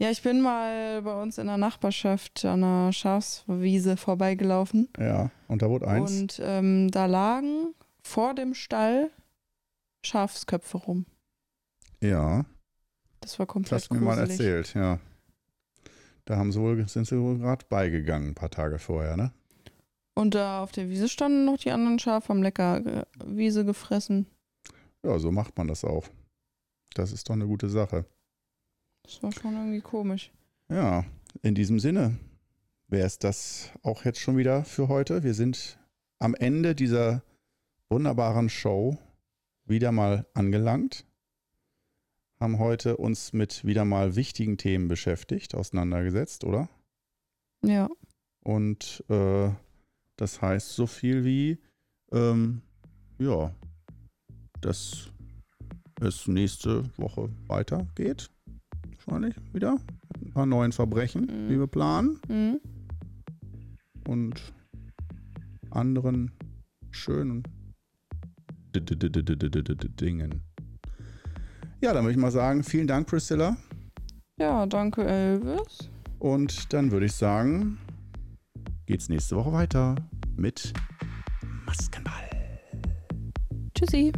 Speaker 2: Ja, ich bin mal bei uns in der Nachbarschaft an einer Schafswiese vorbeigelaufen.
Speaker 1: Ja. Und da wurde eins.
Speaker 2: Und ähm, da lagen vor dem Stall Schafsköpfe rum.
Speaker 1: ja.
Speaker 2: Das war
Speaker 1: Das
Speaker 2: komplett
Speaker 1: hast du mir mal erzählt, ja. Da haben sie wohl, sind sie wohl gerade beigegangen, ein paar Tage vorher, ne?
Speaker 2: Und da auf der Wiese standen noch die anderen Schafe, haben lecker äh, Wiese gefressen.
Speaker 1: Ja, so macht man das auch. Das ist doch eine gute Sache.
Speaker 2: Das war schon irgendwie komisch.
Speaker 1: Ja, in diesem Sinne wäre es das auch jetzt schon wieder für heute. Wir sind am Ende dieser wunderbaren Show wieder mal angelangt. Haben heute uns mit wieder mal wichtigen Themen beschäftigt, auseinandergesetzt, oder?
Speaker 2: Ja,
Speaker 1: Und äh, das heißt so viel wie, ähm, ja, dass es nächste Woche weitergeht wahrscheinlich wieder. Ein paar neuen Verbrechen,
Speaker 2: mhm.
Speaker 1: die wir planen.
Speaker 2: Mhm.
Speaker 1: Und anderen schönen Dingen. Ja, dann würde ich mal sagen, vielen Dank, Priscilla.
Speaker 2: Ja, danke, Elvis.
Speaker 1: Und dann würde ich sagen, geht's nächste Woche weiter mit Maskenball.
Speaker 2: Tschüssi.